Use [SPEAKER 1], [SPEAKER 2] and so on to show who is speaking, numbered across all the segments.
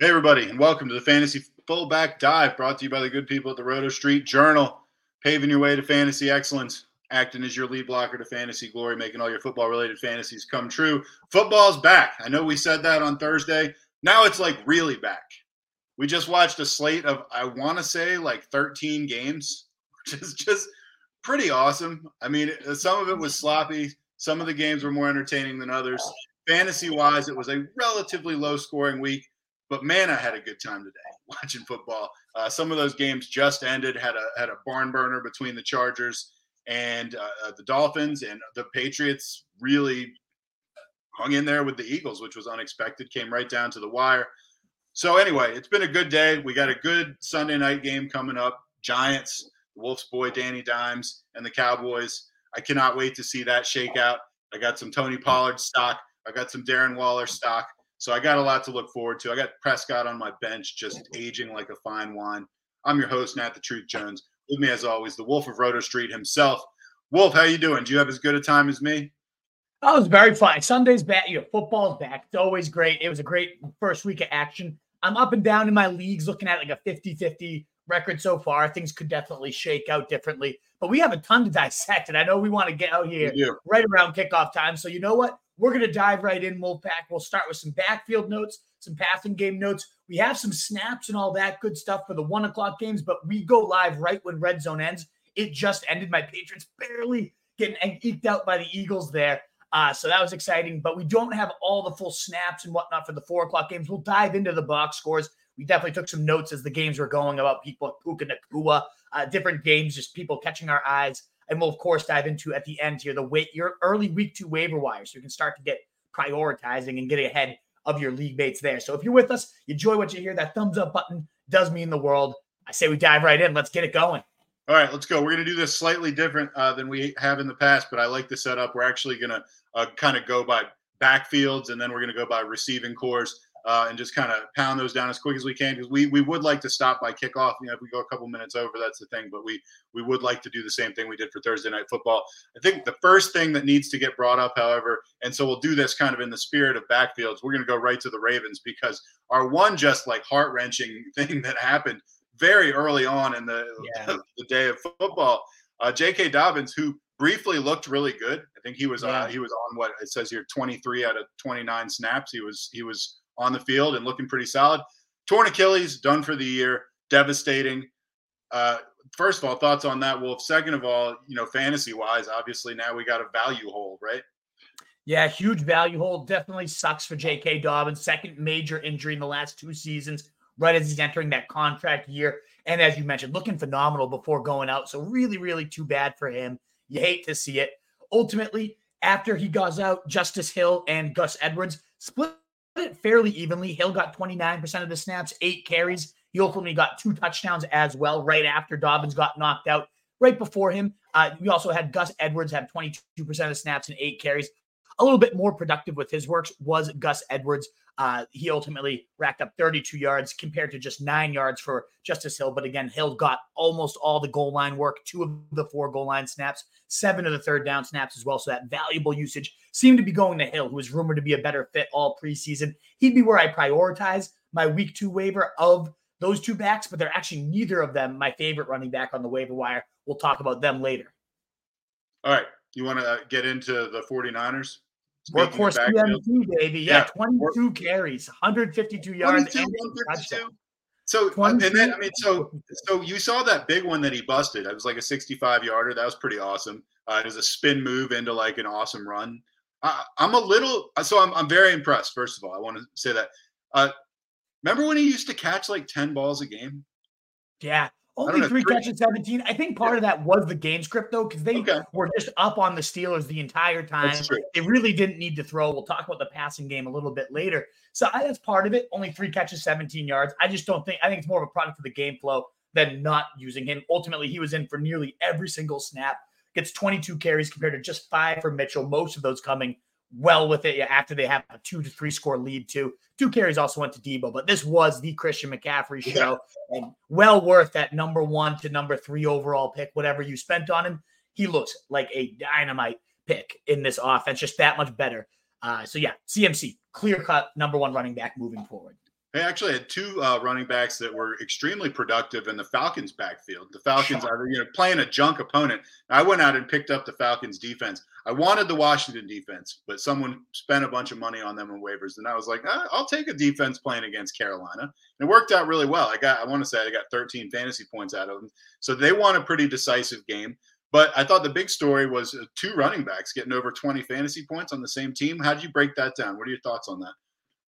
[SPEAKER 1] Hey, everybody, and welcome to the Fantasy Fullback Dive brought to you by the good people at the Roto Street Journal, paving your way to fantasy excellence, acting as your lead blocker to fantasy glory, making all your football related fantasies come true. Football's back. I know we said that on Thursday. Now it's like really back. We just watched a slate of, I want to say, like 13 games, which is just pretty awesome. I mean, some of it was sloppy, some of the games were more entertaining than others. Fantasy wise, it was a relatively low scoring week but man, I had a good time today watching football. Uh, some of those games just ended. Had a had a barn burner between the Chargers and uh, uh, the Dolphins, and the Patriots really hung in there with the Eagles, which was unexpected. Came right down to the wire. So anyway, it's been a good day. We got a good Sunday night game coming up. Giants, Wolves boy Danny Dimes, and the Cowboys. I cannot wait to see that shake out. I got some Tony Pollard stock. I got some Darren Waller stock. So I got a lot to look forward to. I got Prescott on my bench, just aging like a fine wine. I'm your host, Nat the Truth Jones. With me, as always, the Wolf of Roto Street himself. Wolf, how you doing? Do you have as good a time as me?
[SPEAKER 2] Oh, I was very fine. Sunday's back. You know, football's back. It's always great. It was a great first week of action. I'm up and down in my leagues, looking at like a 50-50 record so far. Things could definitely shake out differently, but we have a ton to dissect, and I know we want to get out here right around kickoff time. So you know what? We're going to dive right in, Wolfpack. We'll start with some backfield notes, some passing game notes. We have some snaps and all that good stuff for the one o'clock games, but we go live right when red zone ends. It just ended. My Patriots barely getting eked out by the Eagles there. Uh, so that was exciting, but we don't have all the full snaps and whatnot for the four o'clock games. We'll dive into the box scores. We definitely took some notes as the games were going about people at Puka Nacua, uh, different games, just people catching our eyes. And we'll, of course, dive into at the end here the wait your early week two waiver wire. So you can start to get prioritizing and getting ahead of your league mates there. So if you're with us, you enjoy what you hear, that thumbs up button does mean the world. I say we dive right in. Let's get it going.
[SPEAKER 1] All right, let's go. We're going to do this slightly different uh, than we have in the past, but I like the setup. We're actually going to uh, kind of go by backfields, and then we're going to go by receiving cores uh, and just kind of pound those down as quick as we can because we we would like to stop by kickoff. You know, if we go a couple minutes over, that's the thing. But we we would like to do the same thing we did for Thursday night football. I think the first thing that needs to get brought up, however, and so we'll do this kind of in the spirit of backfields. We're going to go right to the Ravens because our one just like heart wrenching thing that happened very early on in the yeah. the day of football. Uh, J.K. Dobbins, who briefly looked really good. I think he was uh, yeah. uh, he was on what it says here 23 out of 29 snaps. He was he was on the field and looking pretty solid. Torn Achilles, done for the year, devastating. Uh, first of all, thoughts on that, Wolf. Second of all, you know, fantasy wise, obviously now we got a value hold, right?
[SPEAKER 2] Yeah, huge value hold. Definitely sucks for J.K. Dobbins. Second major injury in the last two seasons, right as he's entering that contract year. And as you mentioned, looking phenomenal before going out. So, really, really too bad for him. You hate to see it. Ultimately, after he goes out, Justice Hill and Gus Edwards split it fairly evenly. Hill got 29% of the snaps, eight carries. He ultimately got two touchdowns as well, right after Dobbins got knocked out. Right before him, uh, we also had Gus Edwards have 22% of the snaps and eight carries. A little bit more productive with his works was Gus Edwards. Uh, he ultimately racked up 32 yards compared to just nine yards for Justice Hill. But again, Hill got almost all the goal line work, two of the four goal line snaps, seven of the third down snaps as well. So that valuable usage seemed to be going to Hill, who was rumored to be a better fit all preseason. He'd be where I prioritize my week two waiver of those two backs, but they're actually neither of them my favorite running back on the waiver wire. We'll talk about them later.
[SPEAKER 1] All right. You want to get into the 49ers?
[SPEAKER 2] Workhorse PMT, baby. Yeah, yeah, 22 carries, 152 yards. 152.
[SPEAKER 1] So uh, and then I mean, so so you saw that big one that he busted. It was like a 65 yarder. That was pretty awesome. Uh, it was a spin move into like an awesome run. I, am a little so I'm I'm very impressed. First of all, I want to say that. Uh, remember when he used to catch like 10 balls a game?
[SPEAKER 2] Yeah, only three, three catches, 17. I think part yeah. of that was the game script, though, because they okay. were just up on the Steelers the entire time. They really didn't need to throw. We'll talk about the passing game a little bit later. So I, that's part of it. Only three catches, 17 yards. I just don't think, I think it's more of a product of the game flow than not using him. Ultimately, he was in for nearly every single snap, gets 22 carries compared to just five for Mitchell, most of those coming well with it after they have a two to three score lead too. Two carries also went to Deebo, but this was the Christian McCaffrey show yeah. and well worth that number one to number three overall pick, whatever you spent on him. He looks like a dynamite pick in this offense, just that much better. Uh, so yeah, CMC, clear cut number one running back moving forward.
[SPEAKER 1] They actually had two uh, running backs that were extremely productive in the Falcons' backfield. The Falcons are, you know, playing a junk opponent. I went out and picked up the Falcons' defense. I wanted the Washington defense, but someone spent a bunch of money on them in waivers, and I was like, ah, I'll take a defense playing against Carolina. And it worked out really well. I got, I want to say, I got 13 fantasy points out of them. So they won a pretty decisive game. But I thought the big story was uh, two running backs getting over 20 fantasy points on the same team. How did you break that down? What are your thoughts on that?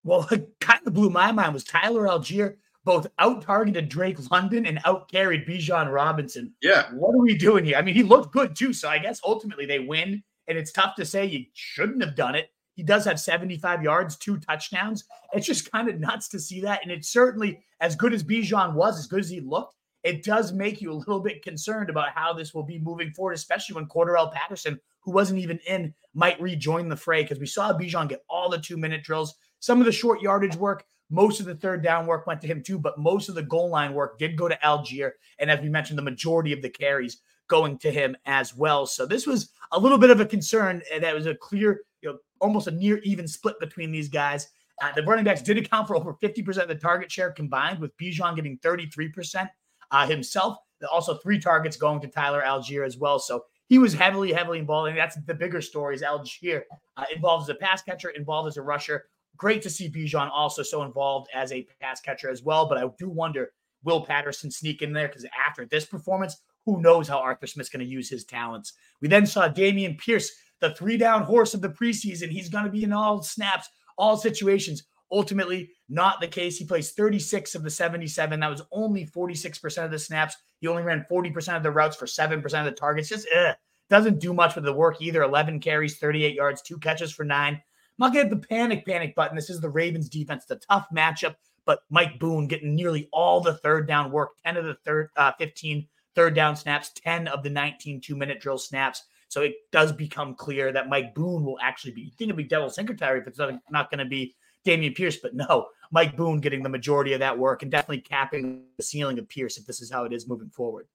[SPEAKER 2] Well, it kind of blew my mind was Tyler Allgeier both out targeted Drake London and out carried Bijan Robinson.
[SPEAKER 1] Yeah.
[SPEAKER 2] What are we doing here? I mean, he looked good too. So I guess ultimately they win. And it's tough to say you shouldn't have done it. He does have 75 yards, two touchdowns. It's just kind of nuts to see that. And it's certainly as good as Bijan was, as good as he looked, it does make you a little bit concerned about how this will be moving forward, especially when Cordarrelle Patterson, who wasn't even in, might rejoin the fray because we saw Bijan get all the two minute drills. Some of the short yardage work, most of the third down work went to him too, but most of the goal line work did go to Allgeier. And as we mentioned, the majority of the carries going to him as well. So this was a little bit of a concern. That was a clear, you know, almost a near even split between these guys. Uh, the running backs did account for over 50% of the target share combined, with Bijan getting 33% uh, himself. Also, three targets going to Tyler Allgeier as well. So he was heavily, heavily involved. And that's the bigger story is Allgeier uh, involved as a pass catcher, involved as a rusher. Great to see Bijan also so involved as a pass catcher as well. But I do wonder, will Patterson sneak in there? Because after this performance, who knows how Arthur Smith's going to use his talents. We then saw Dameon Pierce, the three down horse of the preseason. He's going to be in all snaps, all situations. Ultimately, not the case. He plays 36 of the 77. That was only 46% of the snaps. He only ran 40% of the routes for 7% of the targets. Just ugh, doesn't do much with the work either. 11 carries, 38 yards, two catches for nine. Not going to hit the panic, panic button. This is the Ravens defense. A tough matchup, but Mike Boone getting nearly all the third down work 10 of the third, uh, 15 third down snaps, 10 of the 19 two minute drill snaps. So it does become clear that Mike Boone will actually be, you think it'll be Devin Singletary if it's not, not going to be Dameon Pierce, but no, Mike Boone getting the majority of that work and definitely capping the ceiling of Pierce if this is how it is moving forward.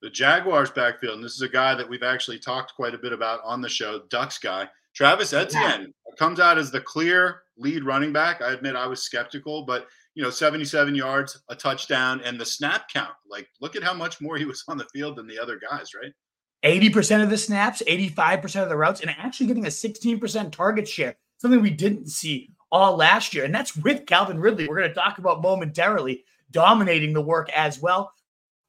[SPEAKER 1] The Jaguars backfield, and this is a guy that we've actually talked quite a bit about on the show, Ducks guy. Travis Etienne yeah. comes out as the clear lead running back. I admit I was skeptical, but you know, 77 yards, a touchdown, and the snap count. Like, look at how much more he was on the field than the other guys, right?
[SPEAKER 2] 80% of the snaps, 85% of the routes, and actually getting a 16% target share, something we didn't see all last year. And that's with Calvin Ridley. We're going to talk about momentarily dominating the work as well.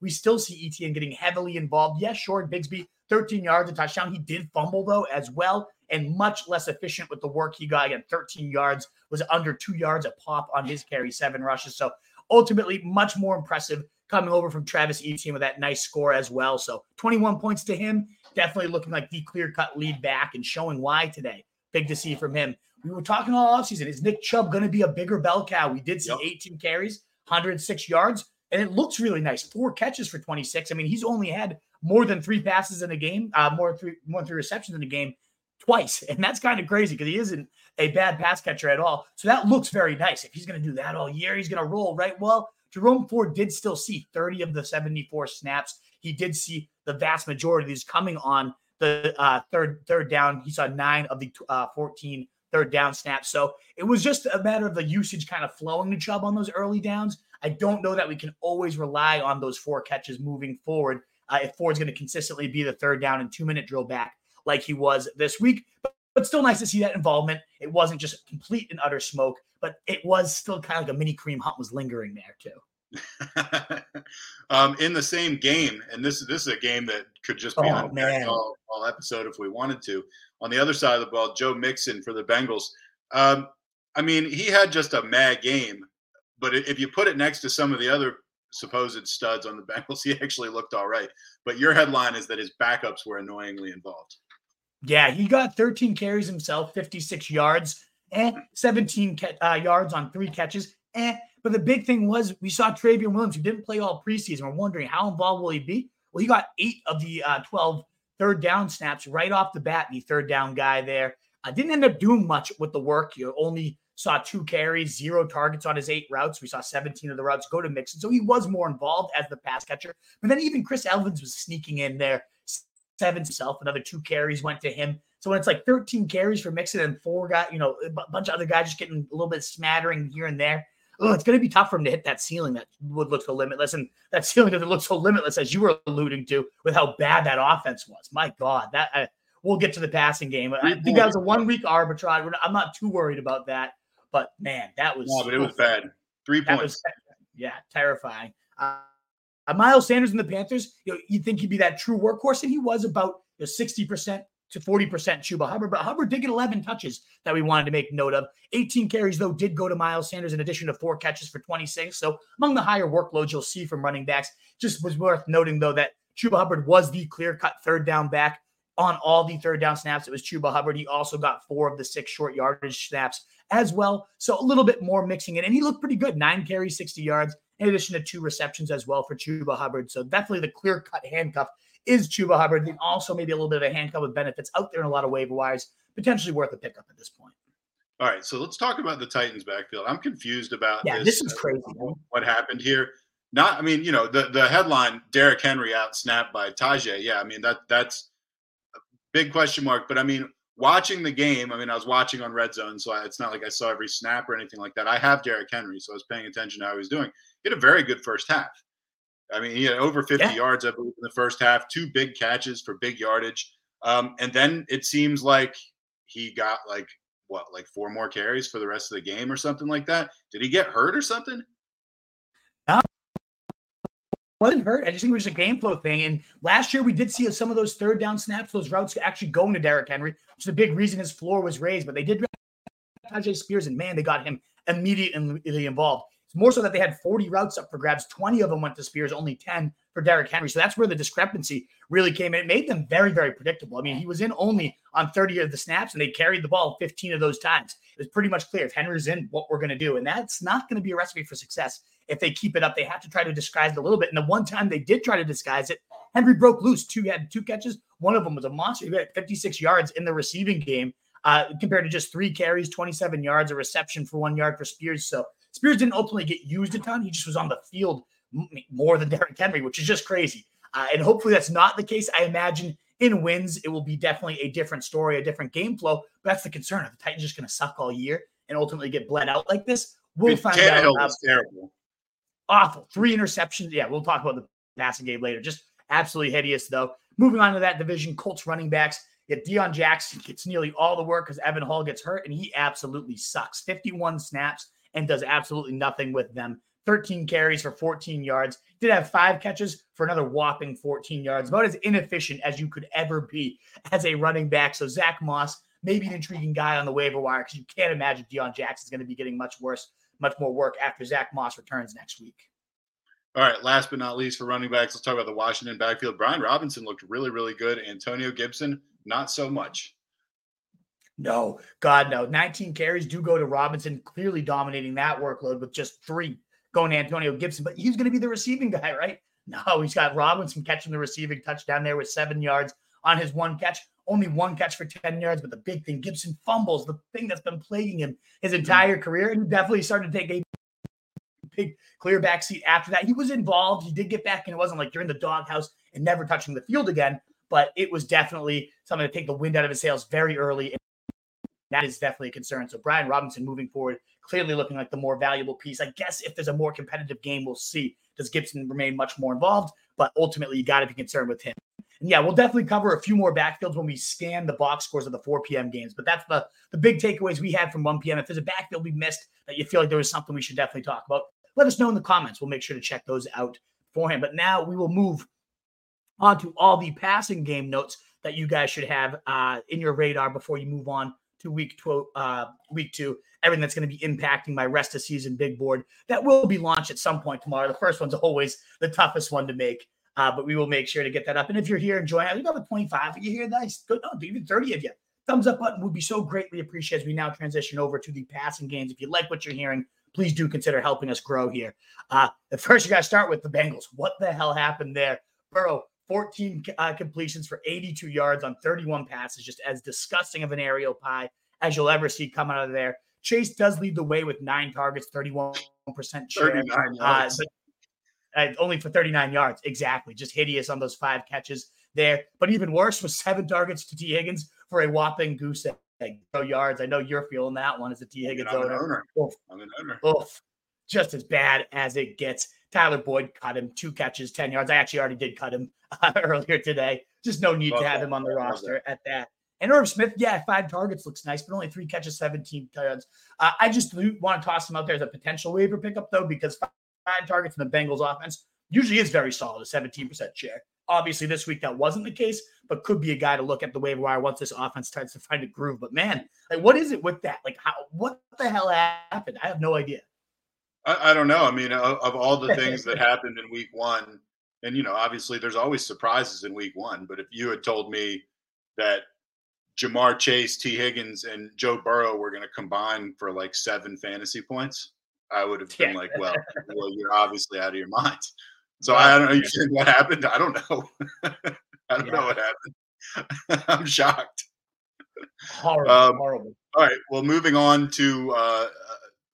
[SPEAKER 2] We still see Etienne getting heavily involved. Yes, Short Bigsby, 13 yards, a touchdown. He did fumble, though, as well, and much less efficient with the work he got. Again, 13 yards, was under two yards a pop on his carry, seven rushes. So ultimately, much more impressive coming over from Travis Etienne with that nice score as well. So 21 points to him, definitely looking like the clear cut lead back and showing why today. Big to see from him. We were talking all offseason. Is Nick Chubb going to be a bigger bell cow? We did see yep. 18 carries, 106 yards, and it looks really nice. Four catches for 26. I mean, he's only had more than three passes in a game, uh, more three, more than three receptions in a game twice, and that's kind of crazy because he isn't a bad pass catcher at all. So that looks very nice. If he's going to do that all year, he's going to roll right. Well, Jerome Ford did still see 30 of the 74 snaps. He did see the vast majority of these coming on the uh, third third down. He saw nine of the uh, 14 third down snaps. So it was just a matter of the usage kind of flowing to Chubb on those early downs. I don't know that we can always rely on those four catches moving forward uh, if Ford's going to consistently be the third down and two minute drill back like he was this week. But, but still nice to see that involvement. It wasn't just complete and utter smoke, but it was still kind of like a mini Kareem Hunt was lingering there
[SPEAKER 1] too. um, in the same game, and this this is a game that could just be oh, on all, all, episode if we wanted to. On the other side of the ball, Joe Mixon for the Bengals. Um, I mean, he had just a mad game, but if you put it next to some of the other supposed studs on the Bengals, he actually looked all right. But your headline is that his backups were annoyingly involved.
[SPEAKER 2] Yeah, he got 13 carries himself, 56 yards, and 17 uh, yards on three catches. Eh. But the big thing was we saw Trayveon Williams, who didn't play all preseason. We're wondering how involved will he be? Well, he got eight of the uh, 12 third down snaps right off the bat, the third down guy there. I uh, didn't end up doing much with the work. You only saw two carries, zero targets on his eight routes. We saw 17 of the routes go to Mixon. So he was more involved as the pass catcher. But then even Chris Evans was sneaking in there seven himself. Another two carries went to him. So when it's like 13 carries for Mixon and four got, you know, a bunch of other guys just getting a little bit smattering here and there, oh, it's going to be tough for him to hit that ceiling that would look so limitless. And that ceiling doesn't look so limitless as you were alluding to with how bad that offense was. My God, that uh, we'll get to the passing game. I think that was a one week arbitrage. I'm not too worried about that. But man, that was
[SPEAKER 1] no, but it was bad. Three points. Was,
[SPEAKER 2] yeah, terrifying. Uh, Miles Sanders and the Panthers, you know, you'd think he'd be that true workhorse, and he was about you know, 60% to 40% Chuba Hubbard. But Hubbard did get 11 touches that we wanted to make note of. 18 carries, though, did go to Miles Sanders in addition to four catches for 26. So among the higher workloads you'll see from running backs, just was worth noting, though, that Chuba Hubbard was the clear cut third down back on all the third down snaps. It was Chuba Hubbard. He also got four of the six short yardage snaps as well. So a little bit more mixing it. And he looked pretty good. Nine carries, 60 yards, in addition to two receptions as well for Chuba Hubbard. So definitely the clear cut handcuff is Chuba Hubbard. And also maybe a little bit of a handcuff with benefits out there in a lot of waiver wires, potentially worth a pickup at this point.
[SPEAKER 1] All right, so let's talk about the Titans backfield. I'm confused about
[SPEAKER 2] yeah, this, this is crazy.
[SPEAKER 1] Uh, what happened here? Not, I mean, you know, the the headline: Derrick Henry out snapped by Tyjae. Yeah, I mean that that's a big question mark. But I mean, watching the game, I mean, I was watching on Red Zone, so it's not like I saw every snap or anything like that. I have Derrick Henry, so I was paying attention to how he was doing. He had a very good first half. I mean, he had over 50 yeah. yards, I believe, in the first half, two big catches for big yardage. Um, and then it seems like he got like what, like four more carries for the rest of the game or something like that. Did he get hurt or something?
[SPEAKER 2] No, wasn't hurt. I just think it was a game flow thing. And last year we did see some of those third down snaps, those routes actually going to Derrick Henry, which is a big reason his floor was raised. But they did Tyjae Spears, and man, they got him immediately involved. It's more so that they had 40 routes up for grabs. 20 of them went to Spears, only 10 for Derrick Henry. So that's where the discrepancy really came in. It made them very, very predictable. I mean, he was in only on 30 of the snaps and they carried the ball 15 of those times. It was pretty much clear if Henry's in, what we're going to do. And that's not going to be a recipe for success if they keep it up. They have to try to disguise it a little bit. And the one time they did try to disguise it, Henry broke loose. Two had two catches. One of them was a monster. He had 56 yards in the receiving game. Uh, compared to just three carries, 27 yards, a reception for one yard for Spears. So Spears didn't ultimately get used a ton. He just was on the field more than Derrick Henry, which is just crazy. Uh, and hopefully that's not the case. I imagine in wins, it will be definitely a different story, a different game flow. But that's the concern. Are the Titans just going to suck all year and ultimately get bled out like this? We'll find out.
[SPEAKER 1] Was terrible.
[SPEAKER 2] Awful. Three interceptions. Yeah, we'll talk about the passing game later. Just absolutely hideous, though. Moving on to that division, Colts running backs. Yet Deon Jackson gets nearly all the work because Evan Hull gets hurt, and he absolutely sucks. 51 snaps, and does absolutely nothing with them. 13 carries for 14 yards. Did have five catches for another whopping 14 yards. About as inefficient as you could ever be as a running back. So Zack Moss, maybe an intriguing guy on the waiver wire because you can't imagine Deon Jackson's going to be getting much worse, much more work after Zack Moss returns next week.
[SPEAKER 1] All right, last but not least for running backs, let's talk about the Washington backfield. Brian Robinson looked really, really good. Antonio Gibson, not so much.
[SPEAKER 2] No, God, no. 19 carries do go to Robinson, clearly dominating that workload with just three going to Antonio Gibson. But he's going to be the receiving guy, right? No, he's got Robinson catching the receiving touchdown there with seven yards on his one catch. Only one catch for 10 yards. But the big thing, Gibson fumbles, the thing that's been plaguing him his mm-hmm. entire career. And definitely started to take a big clear back seat after that. He was involved. He did get back, and it wasn't like you're in the doghouse and never touching the field again. But it was definitely something to take the wind out of his sails very early that is definitely a concern. So Brian Robinson moving forward, clearly looking like the more valuable piece. I guess if there's a more competitive game, we'll see. Does Gibson remain much more involved? But ultimately, you got to be concerned with him. And yeah, we'll definitely cover a few more backfields when we scan the box scores of the 4 p.m. games. But that's the the big takeaways we had from 1 p.m. If there's a backfield we missed that you feel like there was something we should definitely talk about, let us know in the comments. We'll make sure to check those out for him. But now we will move on to all the passing game notes that you guys should have uh, in your radar before you move on to week two, uh, week two, everything that's going to be impacting my rest of season big board that will be launched at some point tomorrow. The first one's always the toughest one to make, uh, but we will make sure to get that up. And if you're here enjoying you got a 25 of you here, nice, good, no, even 30 of you. Thumbs up button would be so greatly appreciated as we now transition over to the passing games. If you like what you're hearing, please do consider helping us grow here. Uh, the first, you got to start with the Bengals. What the hell happened there? Burrow 14 uh, completions for 82 yards on 31 passes, just as disgusting of an aerial pie as you'll ever see come out of there. Chase does lead the way with nine targets, 31% share. Uh, but, uh, only for 39 yards. Exactly. Just hideous on those five catches there. But even worse was seven targets to Tee Higgins for a whopping goose egg. No yards. I know you're feeling that one as a Tee Higgins
[SPEAKER 1] owner.
[SPEAKER 2] owner.
[SPEAKER 1] I'm an owner.
[SPEAKER 2] Oof. just as bad as it gets. Tyler Boyd cut him two catches, 10 yards. I actually already did cut him uh, earlier today. Just no need to have him on the roster at that. And Irv Smith, yeah, five targets looks nice, but only three catches, 17 yards. Uh, I just want to toss him out there as a potential waiver pickup, though, because five targets in the Bengals offense usually is very solid, a 17% share. Obviously, this week that wasn't the case, but could be a guy to look at the waiver wire once this offense starts to find a groove. But man, like, what is it with that? Like, how? What the hell happened? I have no idea.
[SPEAKER 1] I, I don't know. I mean, of, of all the things that happened in Week One, and you know, obviously, there's always surprises in Week One. But if you had told me that Ja'Marr Chase, Tee Higgins, and Joe Burrow were going to combine for like seven fantasy points, I would have been yeah. like, well, well, you're obviously out of your mind. So I don't know. You said what happened? I don't know. I don't yeah. know what happened. I'm shocked.
[SPEAKER 2] Horrible. Um, horrible.
[SPEAKER 1] All right. Well, moving on to uh,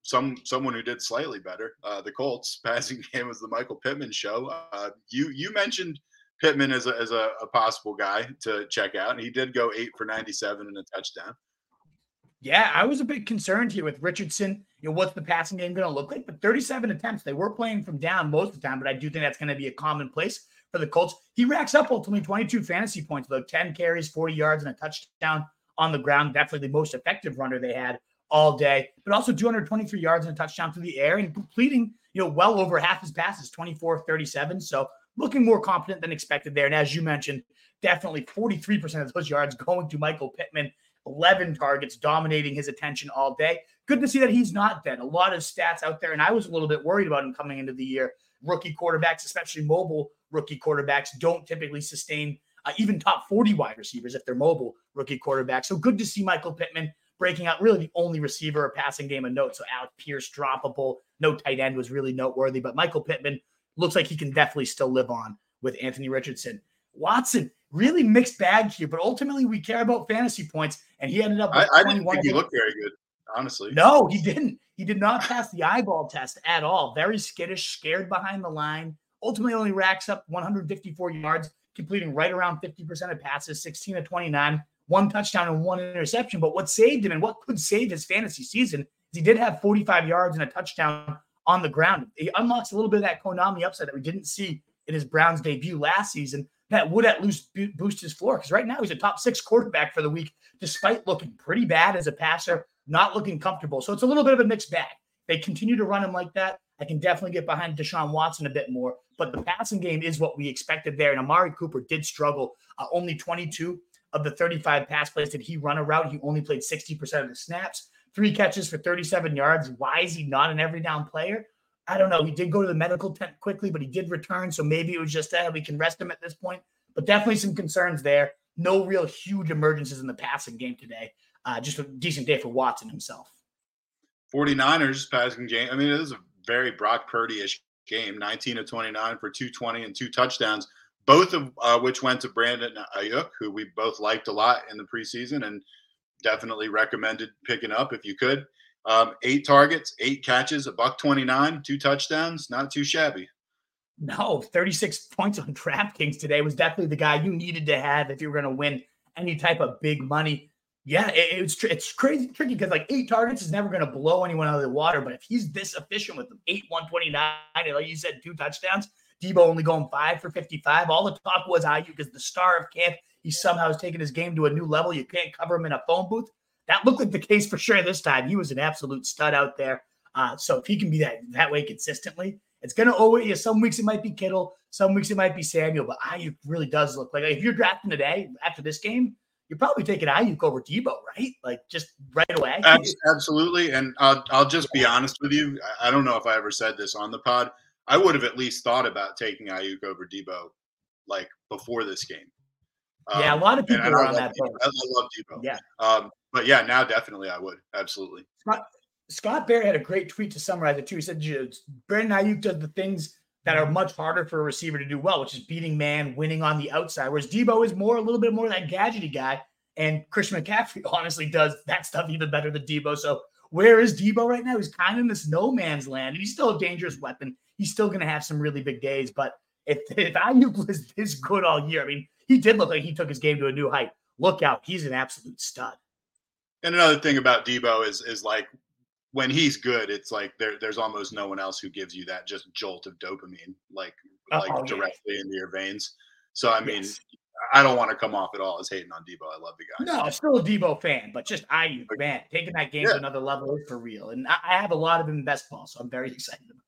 [SPEAKER 1] some someone who did slightly better. Uh, the Colts passing game was the Michael Pittman show. Uh, you you mentioned Pittman as a, as a, a, possible guy to check out. And he did go eight for 97 and a touchdown.
[SPEAKER 2] Yeah, I was a bit concerned here with Richardson. You know, what's the passing game going to look like? But 37 attempts, they were playing from down most of the time, but I do think that's going to be a commonplace for the Colts. He racks up ultimately 22 fantasy points, though 10 carries, 40 yards, and a touchdown on the ground. Definitely the most effective runner they had all day, but also 223 yards and a touchdown through the air and completing, you know, well over half his passes, 24 37. So looking more confident than expected there. And as you mentioned, definitely 43% of those yards going to Michael Pittman. 11 targets, dominating his attention all day. Good to see that he's not dead. A lot of stats out there, and I was a little bit worried about him coming into the year. Rookie quarterbacks, especially mobile rookie quarterbacks, don't typically sustain uh, even top 40 wide receivers if they're mobile rookie quarterbacks. So good to see Michael Pittman breaking out really the only receiver or passing game of note. So Alec Pierce droppable, no tight end was really noteworthy, but Michael Pittman looks like he can definitely still live on with Anthony Richardson. Watson, really mixed bag here, but ultimately we care about fantasy points, and he ended up.
[SPEAKER 1] I, I didn't think he looked very good, honestly.
[SPEAKER 2] No, he didn't. He did not pass the eyeball test at all. Very skittish, scared behind the line. Ultimately, only racks up 154 yards, completing right around 50% of passes, 16 to 29, one touchdown and one interception. But what saved him and what could save his fantasy season is he did have 45 yards and a touchdown on the ground. He unlocks a little bit of that Konami upside that we didn't see in his Browns debut last season that would at least boost his floor because right now he's a top six quarterback for the week, despite looking pretty bad as a passer, not looking comfortable. So it's a little bit of a mixed bag. They continue to run him like that. I can definitely get behind Deshaun Watson a bit more, but the passing game is what we expected there. And Amari Cooper did struggle. Uh, only 22 of the 35 pass plays did he run a route. He only played 60% of the snaps, three catches for 37 yards. Why is he not an every down player? I don't know. He did go to the medical tent quickly, but he did return. So maybe it was just that we can rest him at this point. But definitely some concerns there. No real huge emergencies in the passing game today. Uh, just a decent day for Watson himself.
[SPEAKER 1] 49ers passing game. I mean, it is a very Brock Purdy ish game 19 to 29 for 220 and two touchdowns, both of uh, which went to Brandon Aiyuk, who we both liked a lot in the preseason and definitely recommended picking up if you could. Um, eight targets, eight catches, a buck 29, two touchdowns. Not too shabby.
[SPEAKER 2] No, 36 points on DraftKings today was definitely the guy you needed to have if you were going to win any type of big money. Yeah, it, it's it's crazy tricky because like eight targets is never going to blow anyone out of the water. But if he's this efficient with them, eight 129, and like you said, two touchdowns, Deebo only going five for 55. All the talk was Aiyuk is the star of camp. He somehow has taken his game to a new level. You can't cover him in a phone booth. That looked like the case for sure this time. He was an absolute stud out there. Uh, so if he can be that that way consistently, it's going to owe you. Some weeks it might be Kittle, some weeks it might be Samuel, but Aiyuk really does look like if you're drafting today after this game, you're probably taking Aiyuk over Deebo, right? Like just right away.
[SPEAKER 1] Absolutely, and I'll I'll just be honest with you. I don't know if I ever said this on the pod. I would have at least thought about taking Aiyuk over Deebo, like before this game.
[SPEAKER 2] Um, yeah, a lot of people are on that.
[SPEAKER 1] I love Deebo. Yeah. Um, but yeah, now definitely I would absolutely.
[SPEAKER 2] Scott, Scott had a great tweet to summarize it too. He said Brandon Aiyuk does the things that are much harder for a receiver to do well, which is beating man, winning on the outside. Whereas Deebo is more a little bit more that gadgety guy, and Christian McCaffrey honestly does that stuff even better than Deebo. So where is Deebo right now? He's kind of in this no man's land, and he's still a dangerous weapon. He's still going to have some really big days, but if if Aiyuk was this good all year, I mean, he did look like he took his game to a new height. Look out, he's an absolute stud.
[SPEAKER 1] And another thing about Deebo is is like when he's good, it's like there, there's almost no one else who gives you that just jolt of dopamine, like oh, like
[SPEAKER 2] Oh, yeah.
[SPEAKER 1] directly into your veins. So I mean,
[SPEAKER 2] Yes.
[SPEAKER 1] I don't want to come off at all as hating on Deebo. I love the guy.
[SPEAKER 2] No, I'm still a Deebo fan, but just Aiyuk, man, taking that game
[SPEAKER 1] Yeah.
[SPEAKER 2] to another level is for real. And I, I have a lot of him in best ball, so I'm very excited about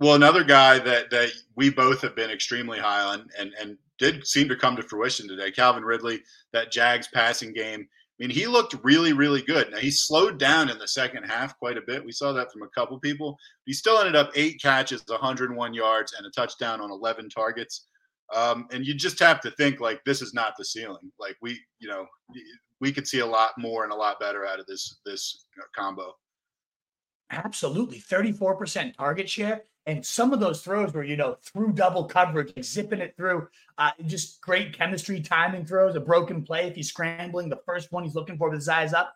[SPEAKER 1] Well, another guy that that we both have been extremely high on and and did seem to come to fruition today, Calvin Ridley, that Jags passing game. I mean, he looked really, really good. Now he slowed down in the second half quite a bit. We saw that from a couple people. He still ended up eight catches, 101 yards, and a touchdown on 11 targets. Um, and you just have to think like this is not the ceiling. Like we, you know, we could see a lot more and a lot better out of this this combo.
[SPEAKER 2] Absolutely. 34% target share. And some of those throws were, you know, through double coverage, zipping it through, uh, just great chemistry, timing throws, a broken play. If he's scrambling, the first one he's looking for with his eyes up.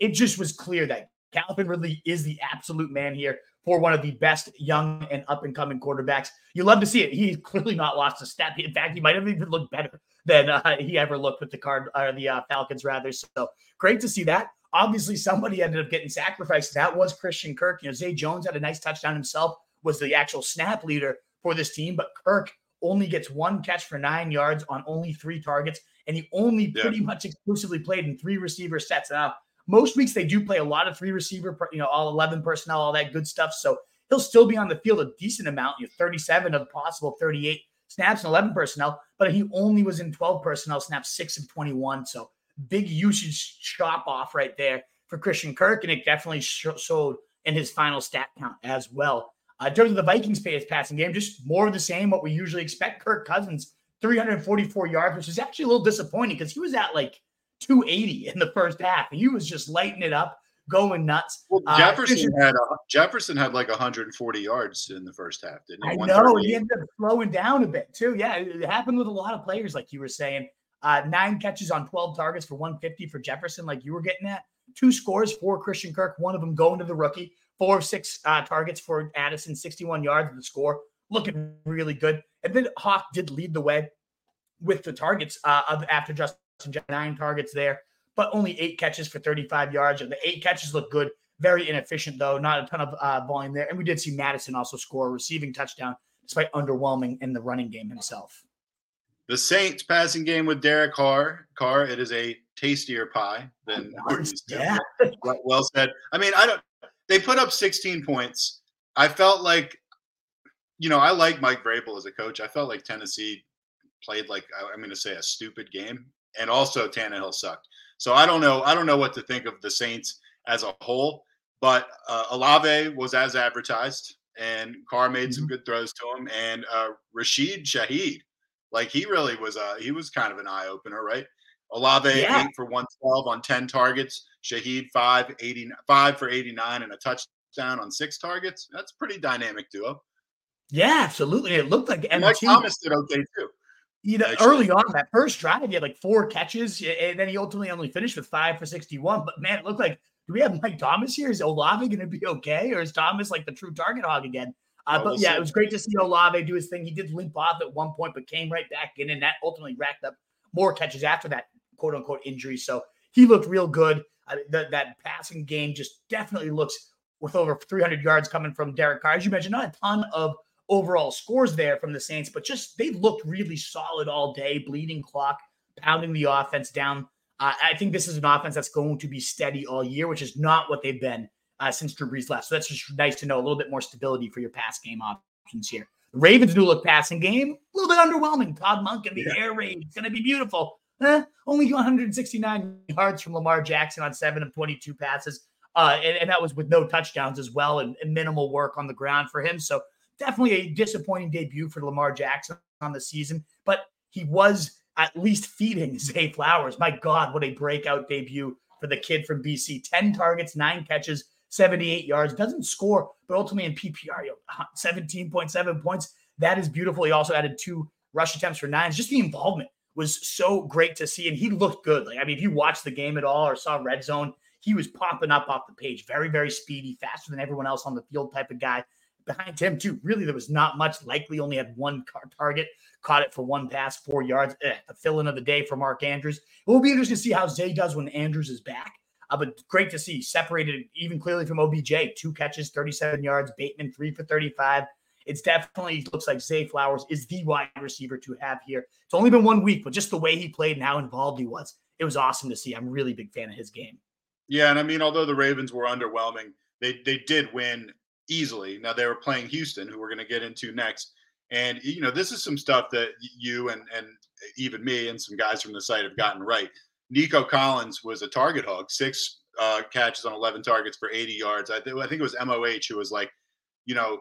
[SPEAKER 2] It- just was clear that Calvin Ridley is the absolute man here for one of the best young and up and coming quarterbacks. You love to see it. He's clearly not lost a step. In fact, he might have even looked better than uh, he ever looked with the card or the uh, Falcons, rather. So great to see that. Obviously, somebody ended up getting sacrificed. That was Christian Kirk. You know, Zay Jones had a nice touchdown himself, was the actual snap leader for this team, but Kirk only gets one catch for nine yards on only three targets, and he only
[SPEAKER 1] Yeah.
[SPEAKER 2] pretty much exclusively played in three receiver sets. Now, most weeks they do play a lot of three receiver, you know, all 11 personnel, all that good stuff. So he'll still be on the field a decent amount, you know, 37 of the possible 38 snaps and 11 personnel, but he only was in 12 personnel snaps, six of 21. So big usage chop off right there for Christian Kirk, and it definitely sh- showed in his final stat count as well. Uh, in terms of the Vikings passing game, just more of the same, what we usually expect. Kirk Cousins, 344 yards, which is actually a little disappointing because he was at like 280 in the first half. And he was just lighting it up, going nuts.
[SPEAKER 1] Well,
[SPEAKER 2] Uh,
[SPEAKER 1] Jefferson had a, Jefferson had like 140 yards in the first half, didn't he?
[SPEAKER 2] I know he ended up slowing down a bit too. Yeah, it happened with a lot of players, like you were saying. Uh, nine catches on 12 targets for 150 for Jefferson, like you were getting at. Two scores for Christian Kirk, one of them going to the rookie. Four of six uh, targets for Addison, 61 yards of the score, looking really good. And then Hock did lead the way with the targets uh, after Justin nine targets there, but only eight catches for 35 yards. And the eight catches look good. Very inefficient though, not a ton of uh, volume there. And we did see Mattison also score a receiving touchdown, despite underwhelming in the running game himself.
[SPEAKER 1] The Saints passing game with Derek Carr. Carr, it is a tastier pie than we're used to.
[SPEAKER 2] Yeah.
[SPEAKER 1] Well said. I mean, I don't. They put up 16 points. I felt like, you know, I like Mike Vrabel as a coach. I felt like Tennessee played like I'm going to say a stupid game, and also Tannehill sucked. So I don't know. I don't know what to think of the Saints as a whole. But uh, Olave was as advertised, and Carr made some good throws to him, and uh, Rashid Shaheed, like he really was. Uh, he was kind of an eye opener, right? Olave
[SPEAKER 2] Yeah.
[SPEAKER 1] eight for 112 on 10 targets. Shaheed five, 80, for 89 and a touchdown on six targets. That's a pretty dynamic duo.
[SPEAKER 2] Yeah, absolutely. It looked like
[SPEAKER 1] And Mike
[SPEAKER 2] MT
[SPEAKER 1] Thomas did okay too.
[SPEAKER 2] you know,
[SPEAKER 1] actually.
[SPEAKER 2] early on that first drive, he had like four catches, and then he ultimately only finished with five for 61. But man, it looked like do we have Mike Thomas here? Is Olave going to be okay, or is Thomas like the true target hog again? Uh, but yeah, it was great to see Olave do his thing. He did limp off at one point, but came right back in, and that ultimately racked up more catches after that quote unquote injury. So he looked real good. Uh, that that passing game just definitely looks with over 300 yards coming from Derek Carr. As you mentioned, not a ton of overall scores there from the Saints, but just they looked really solid all day, bleeding clock, pounding the offense down. Uh, I think this is an offense that's going to be steady all year, which is not what they've been uh, since Drew Brees left. So that's just nice to know a little bit more stability for your pass game options here. The Ravens new look passing game, a little bit underwhelming. Todd Monken the air raid, it's going to be beautiful. Eh, only 169 yards from Lamar Jackson on seven of 22 passes. Uh, and, and that was with no touchdowns as well and, and minimal work on the ground for him. So definitely a disappointing debut for Lamar Jackson on the season, but he was at least feeding Zay Flowers. My God, what a breakout debut for the kid from BC. 10 targets, nine catches, 78 yards. Doesn't score, but ultimately in PPR, you know, 17.7 points. That is beautiful. He also added two rush attempts for nines. Just the involvement was so great to see. And he looked good. Like, I mean, if you watched the game at all or saw red zone, he was popping up off the page. Very, very speedy, faster than everyone else on the field type of guy. Behind him, too, really, there was not much. Likely only had one target, caught it for one pass, four yards. Eh, the fill in of the day for Mark Andrews. It will be interesting to see how Zay does when Andrews is back. Uh, but great to see separated even clearly from OBJ. Two catches, 37 yards. Bateman three for 35. It's definitely looks like Zay Flowers is the wide receiver to have here. It's only been one week, but just the way he played and how involved he was, it was awesome to see. I'm really big fan of his game.
[SPEAKER 1] Yeah, and I mean, although the Ravens were underwhelming, they they did win easily. Now they were playing Houston, who we're going to get into next. And you know, this is some stuff that you and and even me and some guys from the site have gotten right. Nico Collins was a target hog, six uh, catches on 11 targets for 80 yards. I, th- I think it was MOH who was like, you know,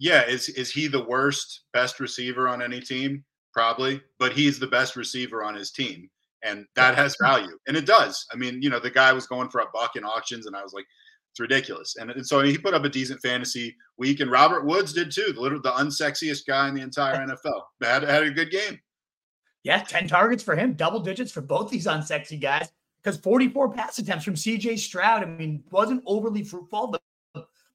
[SPEAKER 1] yeah, is is he the worst best receiver on any team? Probably, but he's the best receiver on his team, and that has value, and it does. I mean, you know, the guy was going for a buck in auctions, and I was like, it's ridiculous. And, and so he put up a decent fantasy week, and Robert Woods did too. The little, the unsexiest guy in the entire NFL had had a good game.
[SPEAKER 2] Yeah, ten targets for him, double digits for both these unsexy guys. Because 44 pass attempts from CJ Stroud, I mean, wasn't overly fruitful.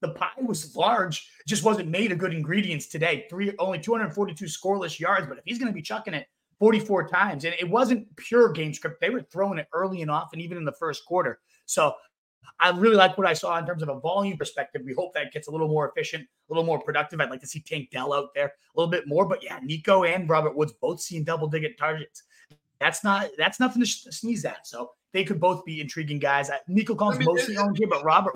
[SPEAKER 2] The pie was large, just wasn't made of good ingredients today. Three only 242 scoreless yards, but if he's going to be chucking it 44 times, and it wasn't pure game script, they were throwing it early and often, even in the first quarter. So I really like what I saw in terms of a volume perspective. We hope that gets a little more efficient, a little more productive. I'd like to see Tank Dell out there a little bit more, but yeah, Nico and Robert Woods both seeing double digit targets. That's not that's nothing to sneeze at. So they could both be intriguing guys. Nico Collins I mean, mostly owned here, but Robert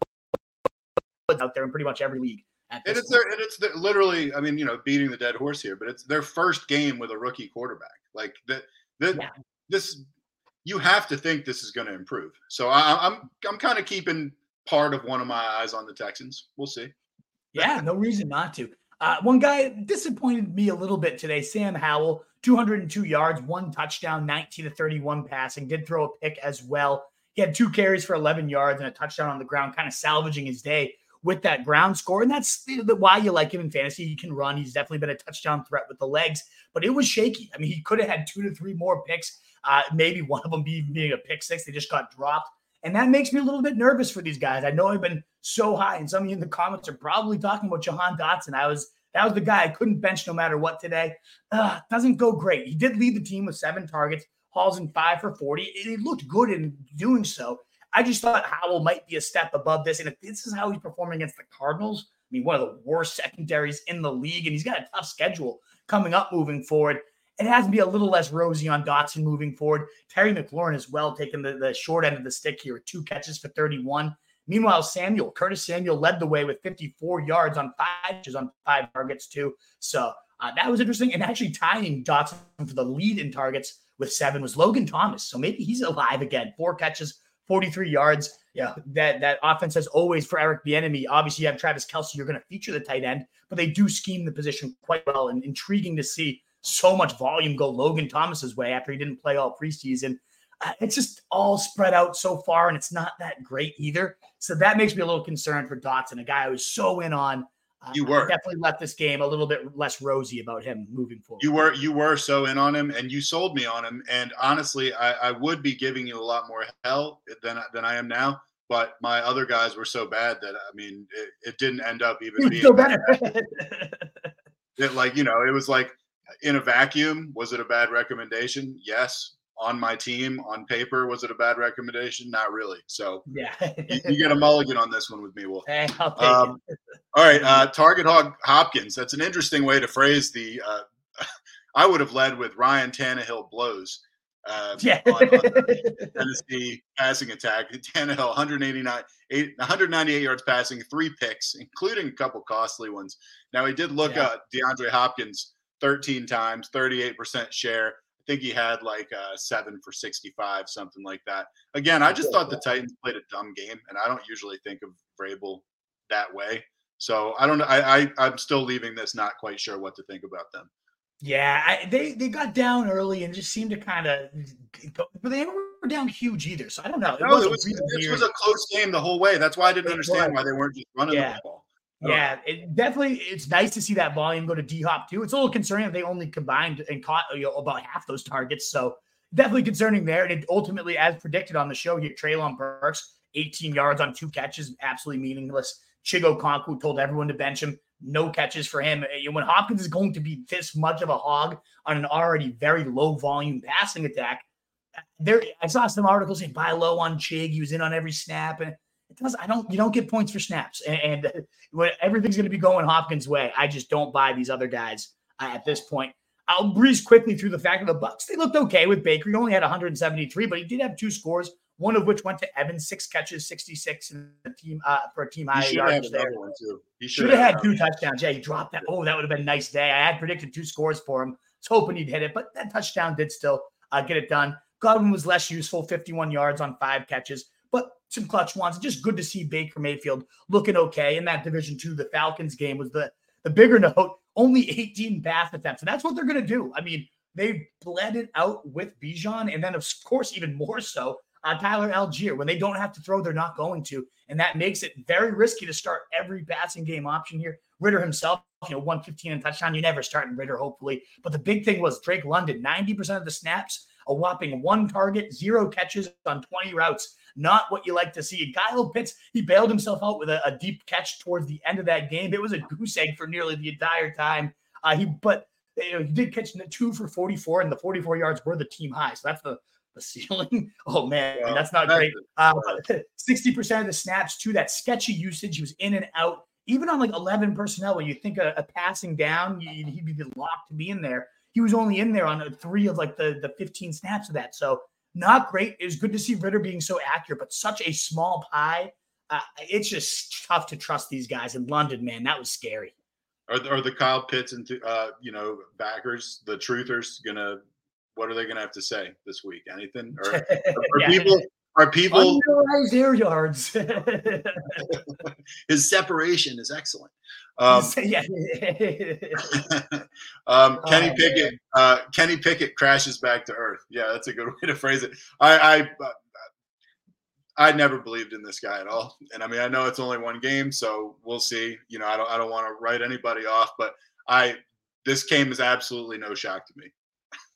[SPEAKER 2] out there in pretty much every league.
[SPEAKER 1] And it's their, and it's their, literally, I mean, you know, beating the dead horse here, but it's their first game with a rookie quarterback. Like that, that yeah. this, you have to think this is going to improve. So I, I'm, I'm kind of keeping part of one of my eyes on the Texans. We'll see.
[SPEAKER 2] Yeah, no reason not to. Uh, one guy disappointed me a little bit today. Sam Howell, 202 yards, one touchdown, 19 to 31 passing. Did throw a pick as well. He had two carries for 11 yards and a touchdown on the ground, kind of salvaging his day with that ground score. And that's why you like him in fantasy. He can run. He's definitely been a touchdown threat with the legs, but it was shaky. I mean, he could have had two to three more picks, uh, maybe one of them being, being a pick six. They just got dropped. And that makes me a little bit nervous for these guys. I know I've been so high, and some of you in the comments are probably talking about Jahan Dotson. I was that was the guy I couldn't bench no matter what today. Uh, doesn't go great. He did lead the team with seven targets, hauls in five for 40. It looked good in doing so. I just thought Howell might be a step above this. And if this is how he's performing against the Cardinals, I mean, one of the worst secondaries in the league, and he's got a tough schedule coming up moving forward. It has to be a little less rosy on Dotson moving forward. Terry McLaurin as well, taking the, the short end of the stick here two catches for 31. Meanwhile, Samuel, Curtis Samuel led the way with 54 yards on five catches on five targets, too. So uh, that was interesting. And actually tying Dotson for the lead in targets with seven was Logan Thomas. So maybe he's alive again. Four catches 43 yards. Yeah, that that offense has always for Eric Bieniemy. Obviously, you have Travis Kelce. You're going to feature the tight end, but they do scheme the position quite well, and intriguing to see so much volume go Logan Thomas's way after he didn't play all preseason. Uh, it's just all spread out so far, and it's not that great either. So that makes me a little concerned for Dotson, a guy I was so in on
[SPEAKER 1] you were
[SPEAKER 2] I definitely left this game a little bit less rosy about him moving forward.
[SPEAKER 1] You were you were so in on him, and you sold me on him. And honestly, I, I would be giving you a lot more hell than than I am now. But my other guys were so bad that I mean, it, it didn't end up even being
[SPEAKER 2] so better.
[SPEAKER 1] it like you know, it was like in a vacuum. Was it a bad recommendation? Yes on my team on paper was it a bad recommendation not really so
[SPEAKER 2] yeah
[SPEAKER 1] you, you, get a mulligan on this one with me
[SPEAKER 2] hey, um,
[SPEAKER 1] all right uh, target hog hopkins that's an interesting way to phrase the uh, i would have led with ryan Tannehill blows uh,
[SPEAKER 2] yeah.
[SPEAKER 1] on, on Tennessee passing attack. Tannehill, 189, 198 yards passing, three picks, including a couple costly ones. Now he did look yeah. at DeAndre Hopkins 13 times, 38% share think he had like a seven for 65, something like that. Again, I just thought the Titans played a dumb game, and I don't usually think of Vrabel that way. So I don't know. I, I I'm still leaving this not quite sure what to think about them.
[SPEAKER 2] Yeah, I, they they got down early and just seemed to kind of, but they were down huge either. So I don't know.
[SPEAKER 1] It, no, it was, really was a close game the whole way. That's why I didn't understand why they weren't just running yeah. the ball. Oh.
[SPEAKER 2] Yeah, it definitely it's nice to see that volume go to D Hop too. It's a little concerning that they only combined and caught you know, about half those targets. So definitely concerning there. And ultimately, as predicted on the show here, Treylon Burks, 18 yards on two catches, absolutely meaningless. Chig Okonkwo told everyone to bench him. No catches for him. When Hopkins is going to be this much of a hog on an already very low volume passing attack, uh, there, I saw some articles saying buy low on Chig. He was in on every snap, and it does. I don't. You don't get points for snaps, and, and when everything's going to be going Hopkins' way, I just don't buy these other guys uh, at this point. I'll breeze quickly through the fact of the Bucs. They looked okay with Baker. He only had 173, but he did have two scores. One of which went to Evans, six catches, 66 in the team uh, for a team high
[SPEAKER 1] yardage there. One too.
[SPEAKER 2] He should have had two touchdowns. Yeah, he dropped that. Oh, that would have been a nice day. I had predicted two scores for him. I was hoping he'd hit it, but that touchdown did still uh, get it done. Godwin was less useful, 51 yards on five catches, some clutch ones. Just good to see Baker Mayfield looking okay in that Division Two. The Falcons game was the the bigger note. Only 18 pass attempts, and that's what they're going to do. I mean, they bled it out with Bijan, and then of course even more so uh, Tyler Allgeier. When they don't have to throw, they're not going to, and that makes it very risky to start every passing game option here. Ridder himself, you know, 115 and touchdown. You never start in Ridder, hopefully. But the big thing was Drake London, 90% of the snaps, a whopping one target, zero catches on 20 routes. Not what you like to see. Kyle Pitts, he bailed himself out with a, a deep catch towards the end of that game. It was a goose egg for nearly the entire time. Uh, he but you know, he did catch two for 44, and the 44 yards were the team high. So that's the the ceiling. Oh man, yeah, that's not that's great. Uh, 60% of the snaps too, that sketchy usage. He was in and out. Even on like 11 personnel, when you think a, a passing down, he'd be locked to be in there. He was only in there on a three of like the, the 15 snaps of that. So not great. It was good to see Ridder being so accurate, but such a small pie. Uh, it's just tough to trust these guys in London, man. That was scary.
[SPEAKER 1] Are, are the Kyle Pitts and uh, you know backers, the truthers, gonna what are they to have to say this week? Anything? Or, are yeah. people are people
[SPEAKER 2] air yards?
[SPEAKER 1] his separation is excellent. Um, yeah. um, Kenny oh, Pickett. Uh, Kenny Pickett crashes back to earth. Yeah, that's a good way to phrase it. I, I uh, I never believed in this guy at all. And I mean, I know it's only one game, so we'll see. You know, I don't I don't want to write anybody off, but I this game is absolutely no shock to me.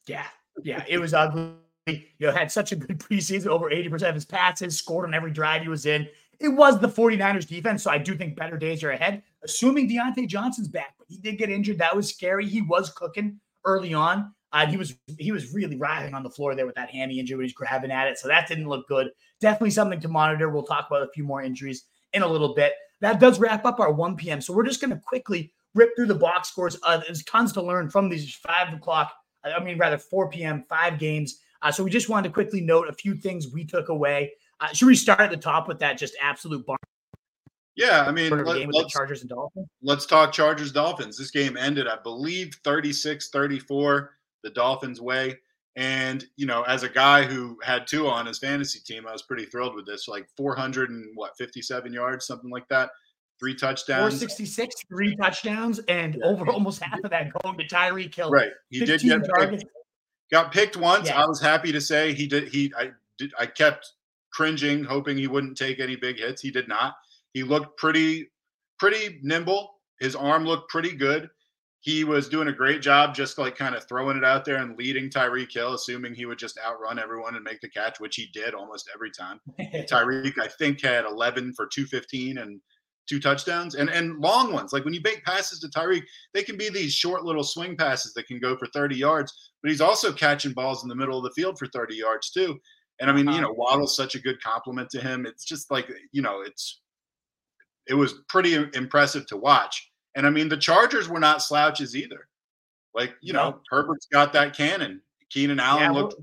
[SPEAKER 2] Yeah, yeah, it was ugly. You know, had such a good preseason, over 80% of his passes, scored on every drive he was in. It was the 49ers defense, so I do think better days are ahead, assuming Diontae Johnson's back. But he did get injured. That was scary. He was cooking early on. Uh, he was he was really writhing on the floor there with that hammy injury when he's grabbing at it. So that didn't look good. Definitely something to monitor. We'll talk about a few more injuries in a little bit. That does wrap up our 1 p.m. So we're just going to quickly rip through the box scores. Uh, there's tons to learn from these five o'clock I mean, rather 4 p.m., five games. Uh, so we just wanted to quickly note a few things we took away. Uh, should we start at the top with that just absolute bar?
[SPEAKER 1] Yeah, I mean,
[SPEAKER 2] let, us Chargers and Dolphins.
[SPEAKER 1] Let's talk Chargers Dolphins. This game ended, I believe, 36 34, the Dolphins' way. And, you know, as a guy who had two on his fantasy team, I was pretty thrilled with this. Like 400 and what, 57 yards, something like that three touchdowns.
[SPEAKER 2] 466, three touchdowns, and yeah. over almost half of that going to Tyreek Hill.
[SPEAKER 1] Right. He did get picked. Got picked once. Yeah. I was happy to say he did. He I did. I kept cringing, hoping he wouldn't take any big hits. He did not. He looked pretty, pretty nimble. His arm looked pretty good. He was doing a great job, just like kind of throwing it out there and leading Tyreek Hill, assuming he would just outrun everyone and make the catch, which he did almost every time. Tyreek, I think, had 11 for 215 and two touchdowns and and long ones. Like when you make passes to Tyreek, they can be these short little swing passes that can go for 30 yards, but he's also catching balls in the middle of the field for 30 yards too. And I mean, you uh-huh. know, Waddle's such a good complement to him. It's just like, you know, it's it was pretty impressive to watch. And I mean, the Chargers were not slouches either. Like, you no. know, Herbert's got that cannon. Keenan Allen yeah, looked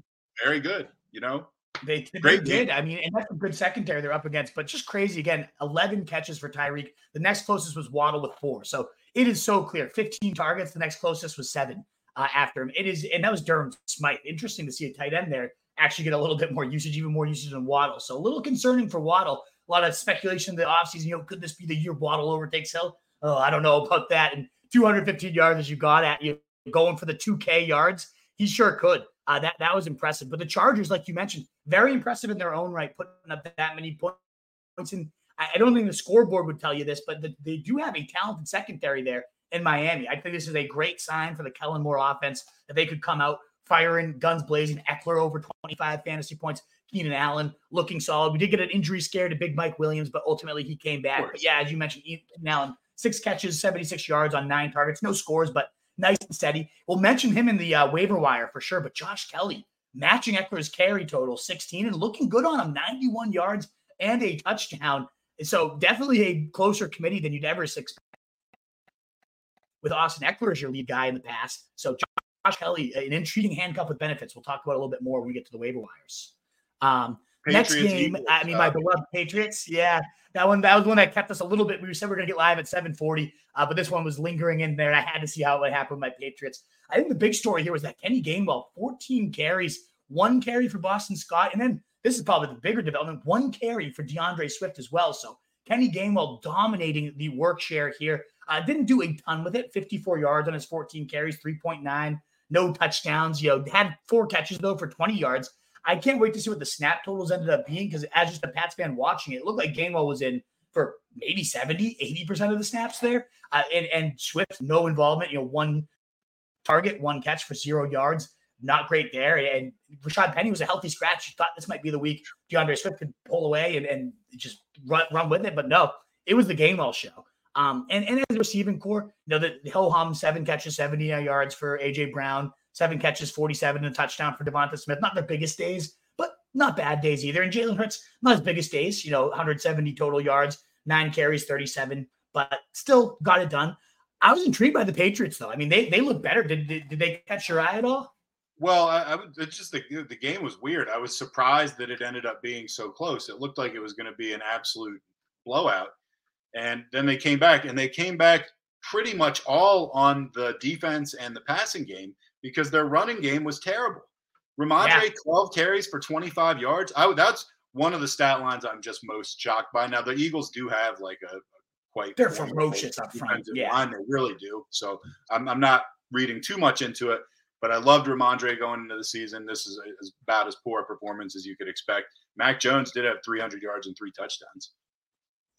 [SPEAKER 1] very good, you know.
[SPEAKER 2] They, they did. I mean, and that's a good secondary they're up against, but just crazy again. 11 catches for Tyreek. The next closest was Waddle with four. So it is so clear. 15 targets. The next closest was seven uh, after him. It is, and that was Durham Smythe. Interesting to see a tight end there actually get a little bit more usage, even more usage than Waddle. So a little concerning for Waddle. A lot of speculation in the offseason. You know, could this be the year Waddle overtakes Hill? Oh, I don't know about that. And 215 yards as you got at you going for the 2K yards. He sure could. Uh, that that was impressive. But the Chargers, like you mentioned, very impressive in their own right, putting up that many points. And I, don't think the scoreboard would tell you this, but the, they do have a talented secondary there in Miami. I think this is a great sign for the Kellen Moore offense that they could come out firing, guns blazing. Ekeler over 25 fantasy points. Keenan Allen looking solid. We did get an injury scare to Big Mike Williams, but ultimately he came back. But yeah, as you mentioned, Keenan Allen, six catches, 76 yards on nine targets, no scores, but nice and steady. We'll mention him in the uh, waiver wire for sure. But Josh Kelley, matching Ekeler's carry total 16 and looking good on him 91 yards and a touchdown. So definitely a closer committee than you'd ever expect with Austin Ekeler as your lead guy in the past. So Josh Kelley, an intriguing handcuff with benefits. We'll talk about a little bit more when we get to the waiver wires. Um, next game, Eagles, I mean, my uh, beloved Patriots. Yeah, that one, that was one that kept us a little bit. We said we are going to get live at 740, uh, but this one was lingering in there. I had to see how it would happen with my Patriots. I think the big story here was that Kenny Gainwell, 14 carries, one carry for Boston Scott, and then this is probably the bigger development, one carry for D'Andre Swift as well. So Kenny Gainwell dominating the work share here. Uh, didn't do a ton with it, 54 yards on his 14 carries, 3.9, no touchdowns. You know, had four catches though for 20 yards. I can't wait to see what the snap totals ended up being because as just a Pats fan watching it, it looked like Gainwell was in for maybe 70, 80% of the snaps there. Uh, and, and Swift, no involvement, you know, one target, one catch for zero yards. Not great there. And Rashaad Penny was a healthy scratch. You thought this might be the week D'Andre Swift could pull away and, and just run, run with it. But no, it was the Gainwell show. Um, and, and as a receiving corps, you know, the, the ho hum seven catches, 70 yards for AJ Brown, seven catches, 47 and a touchdown for Devonta Smith. Not their biggest days, but not bad days either. And Jalen Hurts, not his biggest days, you know, 170 total yards, nine carries, 37, but still got it done. I was intrigued by the Patriots, though. I mean, they they look better. Did, did, did they catch your eye at all?
[SPEAKER 1] Well, I, I it's just the the game was weird. I was surprised that it ended up being so close. It looked like it was going to be an absolute blowout, and then they came back, and they came back pretty much all on the defense and the passing game because their running game was terrible. Rhamondre, yeah. 12 carries for 25 yards. I that's one of the stat lines I'm just most shocked by. Now the Eagles do have like a, a quite
[SPEAKER 2] they're ferocious up front. Yeah, line.
[SPEAKER 1] they really do. So I'm, I'm not reading too much into it, but I loved Rhamondre going into the season. This is as about as poor a performance as you could expect. Mac Jones did have 300 yards and three touchdowns.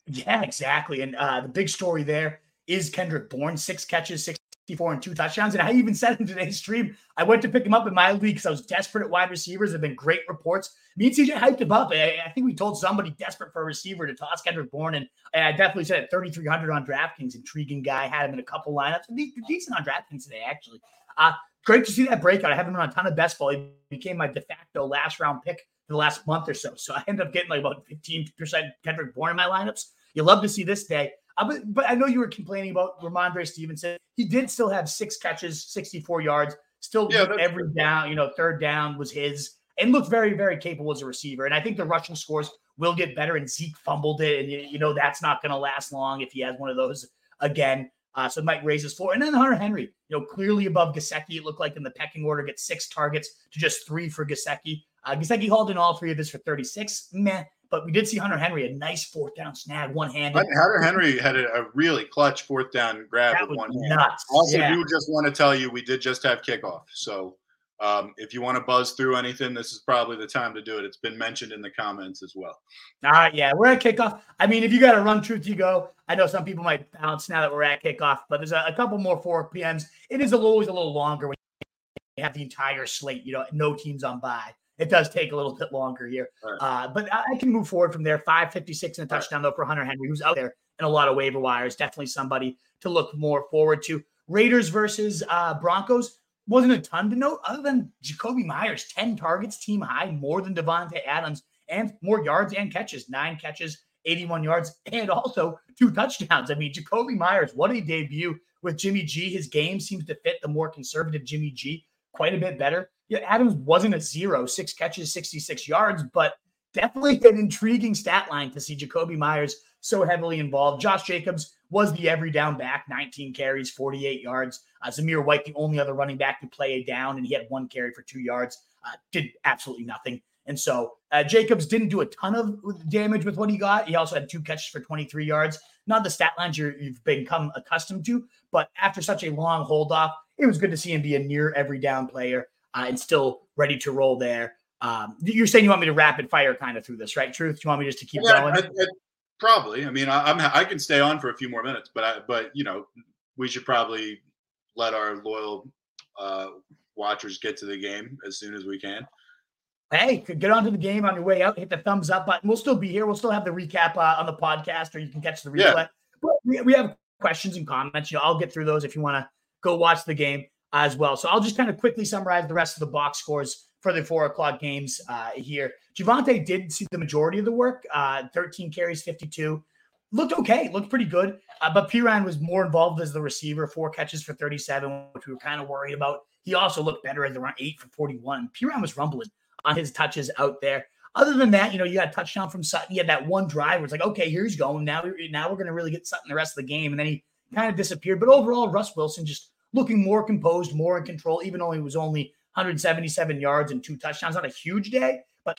[SPEAKER 2] Yeah, exactly. And uh, the big story there is Kendrick Bourne, six catches, six 64 and two touchdowns. And I even said in today's stream, I went to pick him up in my league because I was desperate at wide receivers. There have been great reports. Me and CJ hyped him up. I, I, think we told somebody desperate for a receiver to toss Kendrick Bourne. And I definitely said at 3,300 on DraftKings, intriguing guy. Had him in a couple lineups. Decent on DraftKings today, actually. Uh, great to see that breakout. I have him on a ton of best ball. He became my de facto last round pick the last month or so. So I ended up getting like about 15% Kendrick Bourne in my lineups. You love to see this day. But, but I know you were complaining about Rhamondre Stevenson. He did still have six catches, 64 yards, still yeah, every true. down, you know, third down was his and looked very, very capable as a receiver. And I think the rushing scores will get better. And Zeke fumbled it. And, you know, that's not going to last long if he has one of those again. Uh, so it might raise his floor. And then Hunter Henry, you know, clearly above Gesicki. It looked like in the pecking order, gets six targets to just three for Gesicki. Uh, Gesicki hauled in all three of his for 36. Meh. But we did see Hunter Henry a nice fourth down snag, one handed.
[SPEAKER 1] Hunter Henry had a, a, really clutch fourth down grab that with one hand.
[SPEAKER 2] Nuts.
[SPEAKER 1] Also, yeah. do just want to tell you we did just have kickoff. So um, if you want to buzz through anything, this is probably the time to do it. It's been mentioned in the comments as well.
[SPEAKER 2] All right, yeah, we're at kickoff. I mean, if you got to run truth, you go. I know some people might bounce now that we're at kickoff, but there's a, a couple more 4 p.m.s. It is always a little longer when you have the entire slate. You know, no teams on by it does take a little bit longer here. Right. Uh, but I, I, can move forward from there. 556 and a touchdown, right. though, for Hunter Henry, who's out there in a lot of waiver wires. Definitely somebody to look more forward to. Raiders versus uh, Broncos wasn't a ton to note other than Jakobi Meyers, 10 targets, team high, more than Davante Adams, and more yards and catches, nine catches, 81 yards, and also two touchdowns. I mean, Jakobi Meyers, what a debut with Jimmy G. His game seems to fit the more conservative Jimmy G quite a bit better yeah, Adams wasn't a zero, six catches, 66 yards, but definitely an intriguing stat line to see Jakobi Meyers so heavily involved. Josh Jacobs was the every down back, 19 carries, 48 yards. Uh, Zamir White, the only other running back to play a down, and he had one carry for two yards, uh, did absolutely nothing. And so uh, Jacobs didn't do a ton of damage with what he got. He also had two catches for 23 yards. Not the stat lines you have become accustomed to, but after such a long hold off, it was good to see him be a near every down player uh, and still ready to roll there. Um, you're saying you want me to rapid fire kind of through this, right? Truth? You want me just to keep yeah, going? I, I,
[SPEAKER 1] probably. I mean, I, am I can stay on for a few more minutes, but I, but you know, we should probably let our loyal uh, watchers get to the game as soon as we can.
[SPEAKER 2] Hey, get onto the game on your way out. Hit the thumbs up button. We'll still be here. We'll still have the recap uh, on the podcast, or you can catch the replay. Yeah. But we, we have questions and comments. You know, I'll get through those if you want to go watch the game as well. So I'll just kind of quickly summarize the rest of the box scores for the four o'clock games uh, here. Javonte did see the majority of the work, uh, 13 carries, 52. Looked okay, looked pretty good. Uh, but Perine was more involved as the receiver, four catches for 37, which we were kind of worried about. He also looked better as around eight for 41. Perine was rumbling on his touches out there. Other than that, you know, you got a touchdown from Sutton. You had that one drive where it's like, okay, here he's going. Now, now we're going to really get Sutton the rest of the game. And then he kind of disappeared. But overall, Russ Wilson just looking more composed, more in control, even though he was only 177 yards and two touchdowns. Not a huge day, but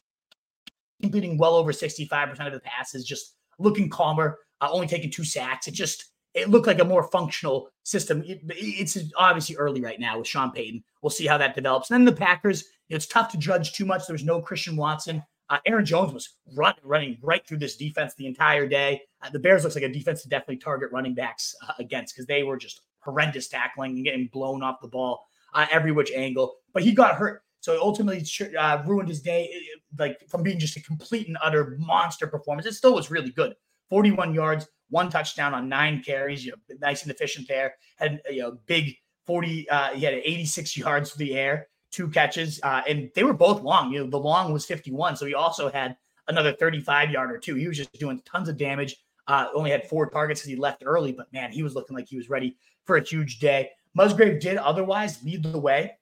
[SPEAKER 2] completing well over 65% of the passes, just looking calmer, uh, only taking two sacks. It just it looked like a more functional system. It, it's obviously early right now with Sean Payton. We'll see how that develops. And then the Packers, it's tough to judge too much. There's no Christian Watson. Uh, Aaron Jones was run, running right through this defense the entire day. Uh, the Bears looks like a defense to definitely target running backs uh, against because they were just horrendous tackling and getting blown off the ball uh, every which angle. But he got hurt. So ultimately uh, ruined his day, like from being just a complete and utter monster performance. It still was really good. 41 yards, one touchdown on nine carries. You know, nice and efficient there. Had you know big 40. Uh, he had 86 yards through the air, two catches, uh, and they were both long. You know, the long was 51, so he also had another 35 yard or two. He was just doing tons of damage. Uh, only had four targets because he left early, but man, he was looking like he was ready for a huge day. Musgrave did otherwise lead the way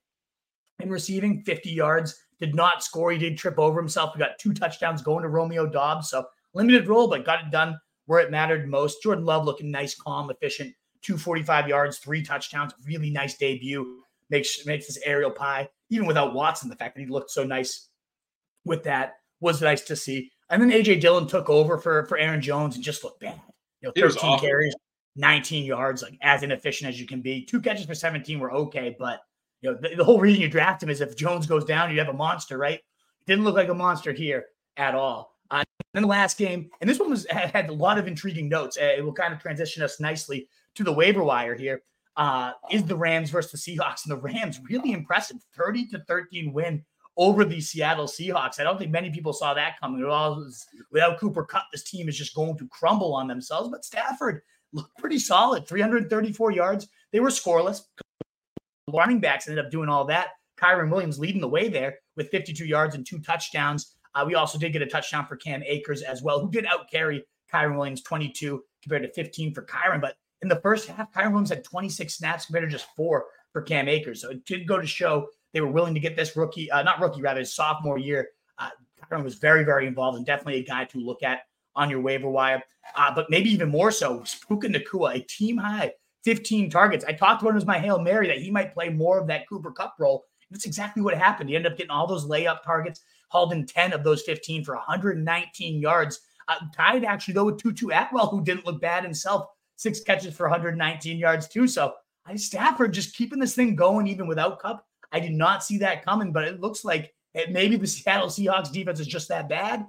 [SPEAKER 2] in receiving 50 yards, did not score. He did trip over himself. We got two touchdowns going to Romeo Doubs. So limited role, but got it done where it mattered most. Jordan Love looking nice, calm, efficient, 245 yards, three touchdowns, really nice debut. Makes makes this aerial pie, even without Watson, the fact that he looked so nice with that was nice to see. And then AJ Dillon took over for for Aaron Jones and just looked bad. You know, 13 carries, 19 yards, like as inefficient as you can be. Two catches for 17 were okay, but you know, the, the, whole reason you draft him is if Jones goes down, you have a monster, right? Didn't look like a monster here at all. Uh, then the last game, and this one was had, had a lot of intriguing notes. Uh, it will kind of transition us nicely to the waiver wire here. Uh, is the Rams versus the Seahawks, and the Rams really impressive, 30 to 13 win over the Seattle Seahawks. I don't think many people saw that coming. Was, without Cooper Kupp, this team is just going to crumble on themselves. But Stafford looked pretty solid, 334 yards. They were scoreless running backs ended up doing all that. Kyren Williams leading the way there with 52 yards and two touchdowns. Uh, we also did get a touchdown for Cam Akers as well, who did outcarry Kyren Williams 22 compared to 15 for Kyren. But in the first half, Kyren Williams had 26 snaps compared to just four for Cam Akers. So it did go to show they were willing to get this rookie, uh, not rookie, rather, sophomore year. Uh, was very, very involved and definitely a guy to look at on your waiver wire. Uh, but maybe even more so, Puka Nacua, a team high 15 targets. I talked about him as my Hail Mary that he might play more of that Cooper Kupp role. That's exactly what happened. He ended up getting all those layup targets, hauled in 10 of those 15 for 119 yards. Uh, tied actually, though, with Tutu Atwell, who didn't look bad himself. Six catches for 119 yards, too. So I Stafford just keeping this thing going even without Kupp. I did not see that coming, but it looks like it, maybe the Seattle Seahawks defense is just that bad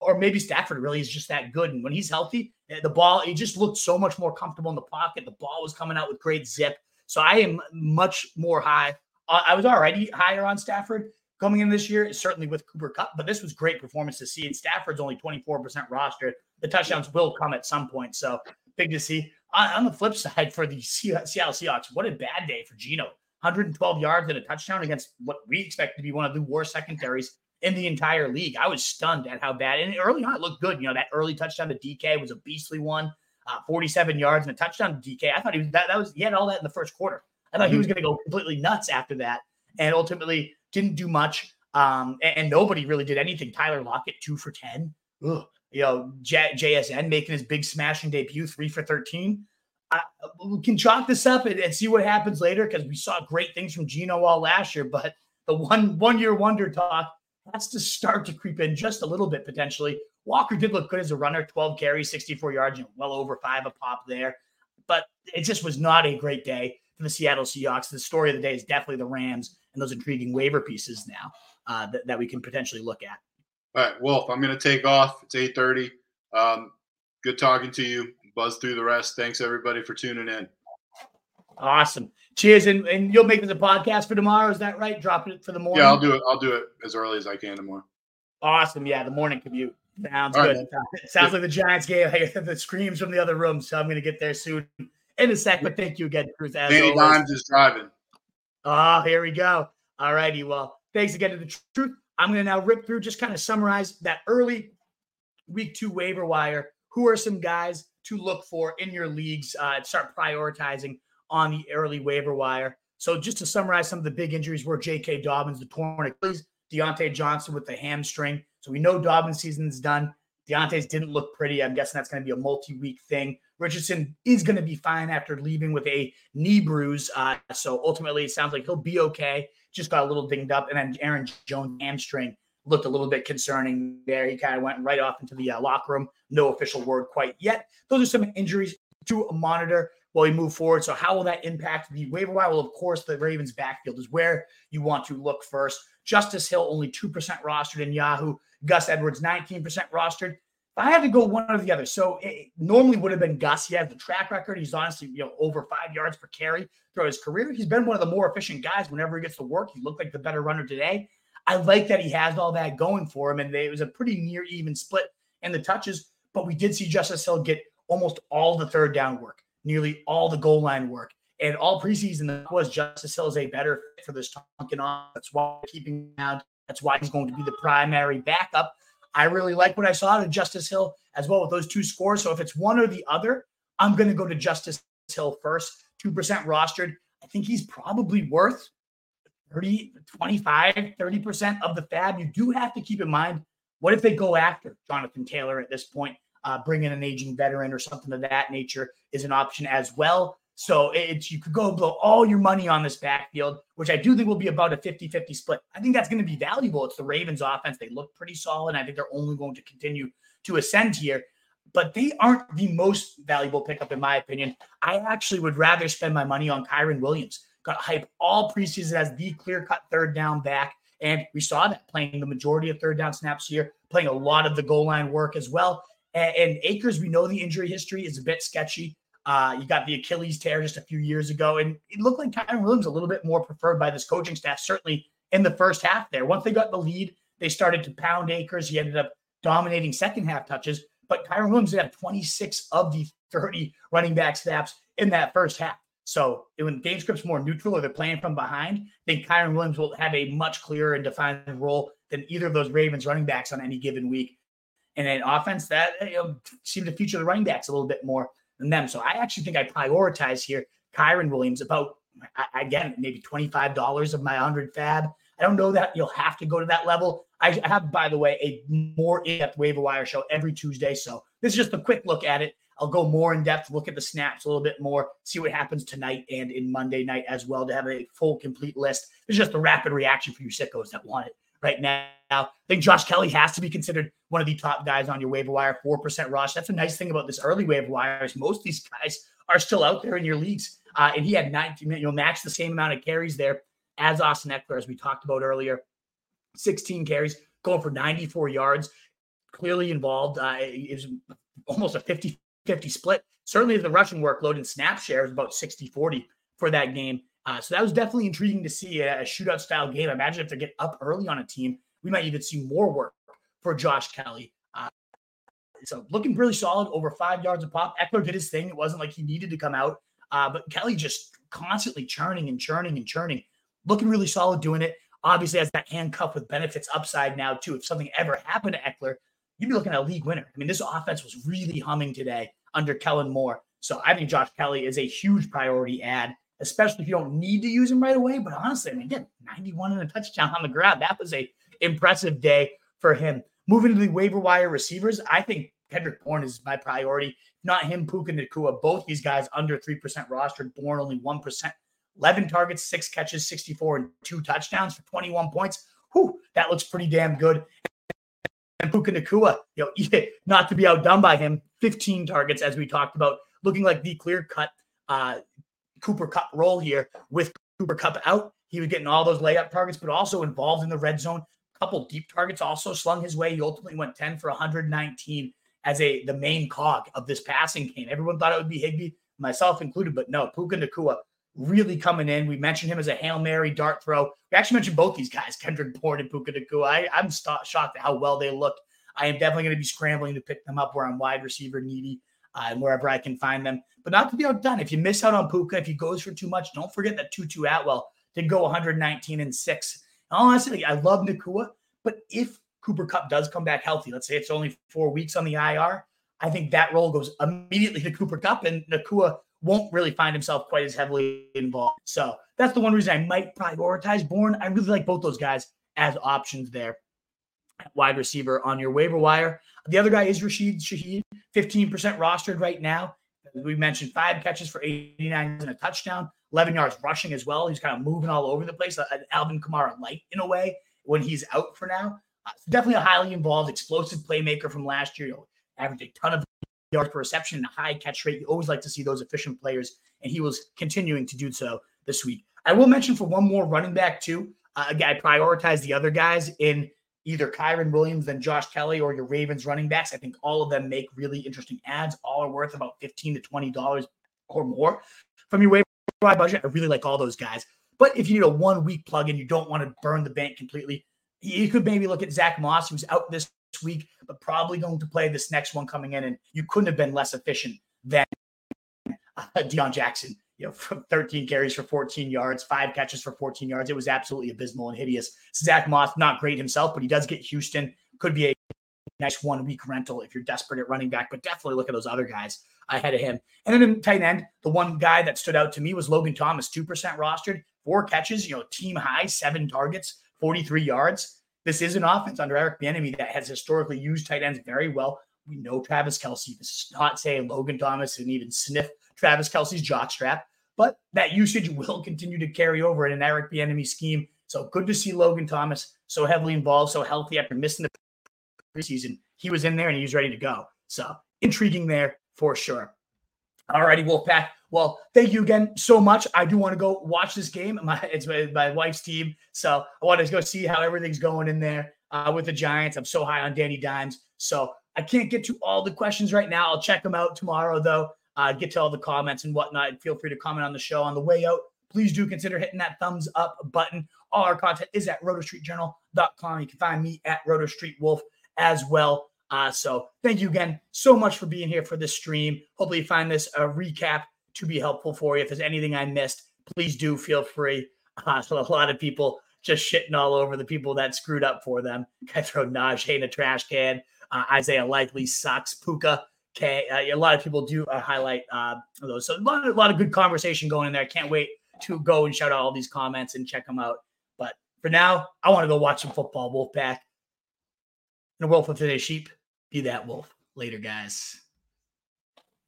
[SPEAKER 2] or maybe Stafford really is just that good. And when he's healthy, eh, the ball, he just looked so much more comfortable in the pocket. The ball was coming out with great zip. So I am much more high. Uh, I was already higher on Stafford coming in this year, certainly with Cooper Kupp, but this was great performance to see. And Stafford's only 24% roster. The touchdowns will come at some point. So big to see. On, on the flip side, for the Seattle Seahawks, what a bad day for Geno. 112 yards and a touchdown against what we expect to be one of the worst secondaries in the entire league. I was stunned at how bad. And early on, it looked good. You know, that early touchdown to DK was a beastly one, uh, 47 yards and a touchdown to DK. I thought he was that, that was he had all that in the first quarter. I thought mm-hmm. he was going to go completely nuts after that, and ultimately didn't do much. Um, and, and, nobody really did anything. Tyler Lockett, two for 10. Ugh. You know, J- JSN making his big smashing debut, three for 13. I, we can chalk this up and, and see what happens later because we saw great things from Geno all last year, but the one one year wonder talk has to start to creep in just a little bit potentially. Walker did look good as a runner, 12 carries, 64 yards, know, well over five a pop there. But it just was not a great day for the Seattle Seahawks. The story of the day is definitely the Rams and those intriguing waiver pieces now uh, that, that we can potentially look at.
[SPEAKER 1] All right, Wolf, I'm going to take off. It's 8:30. Um, good talking to you. Buzz through the rest. Thanks everybody for tuning in.
[SPEAKER 2] Awesome. Cheers, and, and you'll make this a podcast for tomorrow. Is that right? Dropping it for the morning.
[SPEAKER 1] Yeah, I'll do it. I'll do it as early as I can tomorrow.
[SPEAKER 2] Awesome. Yeah, the morning commute sounds All good. Right. Sounds like the Giants game. I hear the screams from the other room, so I'm going to get there soon in a sec. But thank you again, Cruz.
[SPEAKER 1] As Danny always. Dimes is driving.
[SPEAKER 2] Oh, here we go. All righty. Well, thanks again to the truth. I'm going to now rip through, just kind of summarize that early week two waiver wire. Who are some guys to look for in your leagues? Uh, start prioritizing on the early waiver wire. So just to summarize, some of the big injuries were J.K. Dobbins, the torn Achilles, Diontae Johnson with the hamstring. So we know Dobbins' season's done. Diontae's didn't look pretty. I'm guessing that's going to be a multi-week thing. Richardson is going to be fine after leaving with a knee bruise. Uh, so ultimately, it sounds like he'll be okay. Just got a little dinged up, and then Aaron Jones hamstring looked a little bit concerning there. He kind of went right off into the uh, locker room. No official word quite yet. Those are some injuries to monitor while we move forward. So how will that impact the waiver wire? Well, of course, the Ravens backfield is where you want to look first. Justice Hill only 2% rostered in Yahoo. Gus Edwards 19% rostered. If I had to go one or the other, so it normally would have been Gus. He has the track record. He's honestly, you know, over five yards per carry throughout his career. He's been one of the more efficient guys whenever he gets to work. He looked like the better runner today. I like that he has all that going for him, and it was a pretty near even split in the touches. But we did see Justice Hill get almost all the third down work, nearly all the goal line work, and all preseason was Justice Hill is a better fit for this Tonkin on. That's why keeping out. That's why he's going to be the primary backup. I really like what I saw to Justice Hill as well with those two scores. So if it's one or the other, I'm going to go to Justice Hill first. 2% rostered. I think he's probably worth 30, 25, 30% of the FAAB. You do have to keep in mind what if they go after Jonathan Taylor at this point? Uh, bring in an aging veteran or something of that nature is an option as well. So it's you could go blow all your money on this backfield, which I do think will be about a 50-50 split. I think that's going to be valuable. It's the Ravens offense. They look pretty solid. I think they're only going to continue to ascend here, but they aren't the most valuable pickup in my opinion. I actually would rather spend my money on Kyren Williams got hype all preseason as the clear cut third down back. And we saw that playing the majority of third down snaps here, playing a lot of the goal line work as well. And, and Akers, we know the injury history is a bit sketchy. Uh, you got the Achilles tear just a few years ago, and it looked like Kyren Williams a little bit more preferred by this coaching staff, certainly in the first half there. Once they got the lead, they started to pound Akers. He ended up dominating second half touches, but Kyren Williams had 26 of the 30 running back snaps in that first half. So when game script's more neutral or they're playing from behind, I think Kyren Williams will have a much clearer and defined role than either of those Ravens running backs on any given week. And an offense that you know, seem to feature the running backs a little bit more than them. So I actually think I prioritize here Kyren Williams about again maybe twenty five dollars of my hundred FAAB. I don't know that you'll have to go to that level. I have, by the way, a more in-depth waiver wire show every Tuesday. So this is just a quick look at it. I'll go more in depth, look at the snaps a little bit more, see what happens tonight and in Monday night as well to have a full, complete list. It's just a rapid reaction for you sickos that want it right now. I think Josh Kelley has to be considered one of the top guys on your waiver wire, 4% rush. That's a nice thing about this early waiver wire is most of these guys are still out there in your leagues. Uh, and he had 19, you know, match the same amount of carries there as Austin Ekeler, as we talked about earlier. 16 carries, going for 94 yards, clearly involved. Uh, it was almost a 50 50 split. Certainly the rushing workload and snap share is about 60 40 for that game. Uh, so that was definitely intriguing to see a, a shootout style game. Imagine if they get up early on a team, we might even see more work for Josh Kelley. Uh, so looking really solid, over five yards of pop. Ekeler did his thing. It wasn't like he needed to come out, uh, but Kelley just constantly churning and churning and churning, looking really solid doing it. Obviously, has that handcuff with benefits upside now too. If something ever happened to Ekeler, you'd be looking at a league winner. I mean, this offense was really humming today under Kellen Moore. So I think Josh Kelley is a huge priority ad, especially if you don't need to use him right away. But honestly, I mean, again, 91 and a touchdown on the ground. That was a impressive day for him. Moving to the waiver wire receivers, I think Kendrick Bourne is my priority. Not him, Puka Nacua. Both these guys under 3% rostered. Bourne only 1%. 11 targets, six catches, 64, and two touchdowns for 21 points. Whew, that looks pretty damn good and Puka Nacua, you know, not to be outdone by him, 15 targets, as we talked about, looking like the clear cut uh, Cooper Kupp role here with Cooper Kupp out. He was getting all those layup targets, but also involved in the red zone. A couple deep targets also slung his way. He ultimately went 10 for 119 as a the main cog of this passing game. Everyone thought it would be Higbee, myself included, but no, Puka Nacua really coming in. We mentioned him as a Hail Mary dart throw. We actually mentioned both these guys, Kendrick Bourne and Puka Nacua. I, I'm st- shocked at how well they look. I am definitely going to be scrambling to pick them up where I'm wide receiver needy uh, and wherever I can find them. But not to be outdone. If you miss out on Puka, if he goes for too much, don't forget that Tutu Atwell did go 119 and six honestly, I love Nacua, but if Cooper Kupp does come back healthy, let's say it's only four weeks on the IR, I think that role goes immediately to Cooper Kupp and Nacua won't really find himself quite as heavily involved. So that's the one reason I might prioritize Bourne. I really like both those guys as options there. Wide receiver on your waiver wire. The other guy is Rashid Shaheed, 15% rostered right now. We mentioned five catches for 89 and a touchdown, 11 yards rushing as well. He's kind of moving all over the place, an Alvin Kamara light in a way when he's out for now. Uh, definitely a highly involved, explosive playmaker from last year. He'll average a ton of yards per reception and a high catch rate. You always like to see those efficient players, and he was continuing to do so this week. I will mention for one more running back too. Uh, again, I prioritize the other guys in either Kyren Williams than Josh Kelly, or your Ravens running backs. I think all of them make really interesting ads. All are worth about fifteen to twenty dollars or more from your waiver budget. I really like all those guys. But if you need a one week plug in, you don't want to burn the bank completely. You could maybe look at Zack Moss, who's out this week, but probably going to play this next one coming in. And you couldn't have been less efficient than uh, Deon Jackson. You know, from 13 carries for 14 yards, five catches for 14 yards. It was absolutely abysmal and hideous. Zack Moss, not great himself, but he does get Houston. Could be a nice one week rental if you're desperate at running back, but definitely look at those other guys ahead of him. And then in tight end, the one guy that stood out to me was Logan Thomas, 2% rostered, four catches, you know, team high, seven targets, 43 yards. This is an offense under Eric Bieniemy that has historically used tight ends very well. We know Travis Kelce. This is not saying Logan Thomas and even sniff Travis Kelce's jockstrap, but that usage will continue to carry over in an Eric Bieniemy scheme. So good to see Logan Thomas so heavily involved, so healthy after missing the preseason. He was in there and he was ready to go. So intriguing there for sure. All righty, Wolfpack. Well, thank you again so much. I do want to go watch this game. My it's my, wife's team, so I want to go see how everything's going in there uh, with the Giants. I'm so high on Danny Dimes, so I can't get to all the questions right now. I'll check them out tomorrow, though. Uh, get to all the comments and whatnot. Feel free to comment on the show on the way out. Please do consider hitting that thumbs up button. All our content is at rotostreetjournal.com. You can find me at rotostreetwolf as well. Uh, so thank you again so much for being here for this stream. Hopefully, you find this a recap to be helpful for you. If there's anything I missed, please do feel free. Uh, so a lot of people just shitting all over the people that screwed up for them. I throw Najee in a trash can. Uh, Isaiah Likely sucks. Puka. Okay, uh, a lot of people do uh, highlight uh, those. So a lot, a lot of good conversation going in there. I can't wait to go and shout out all these comments and check them out. But for now, I want to go watch some football. Wolfpack. And a wolf of today's sheep. Be that wolf. Later, guys.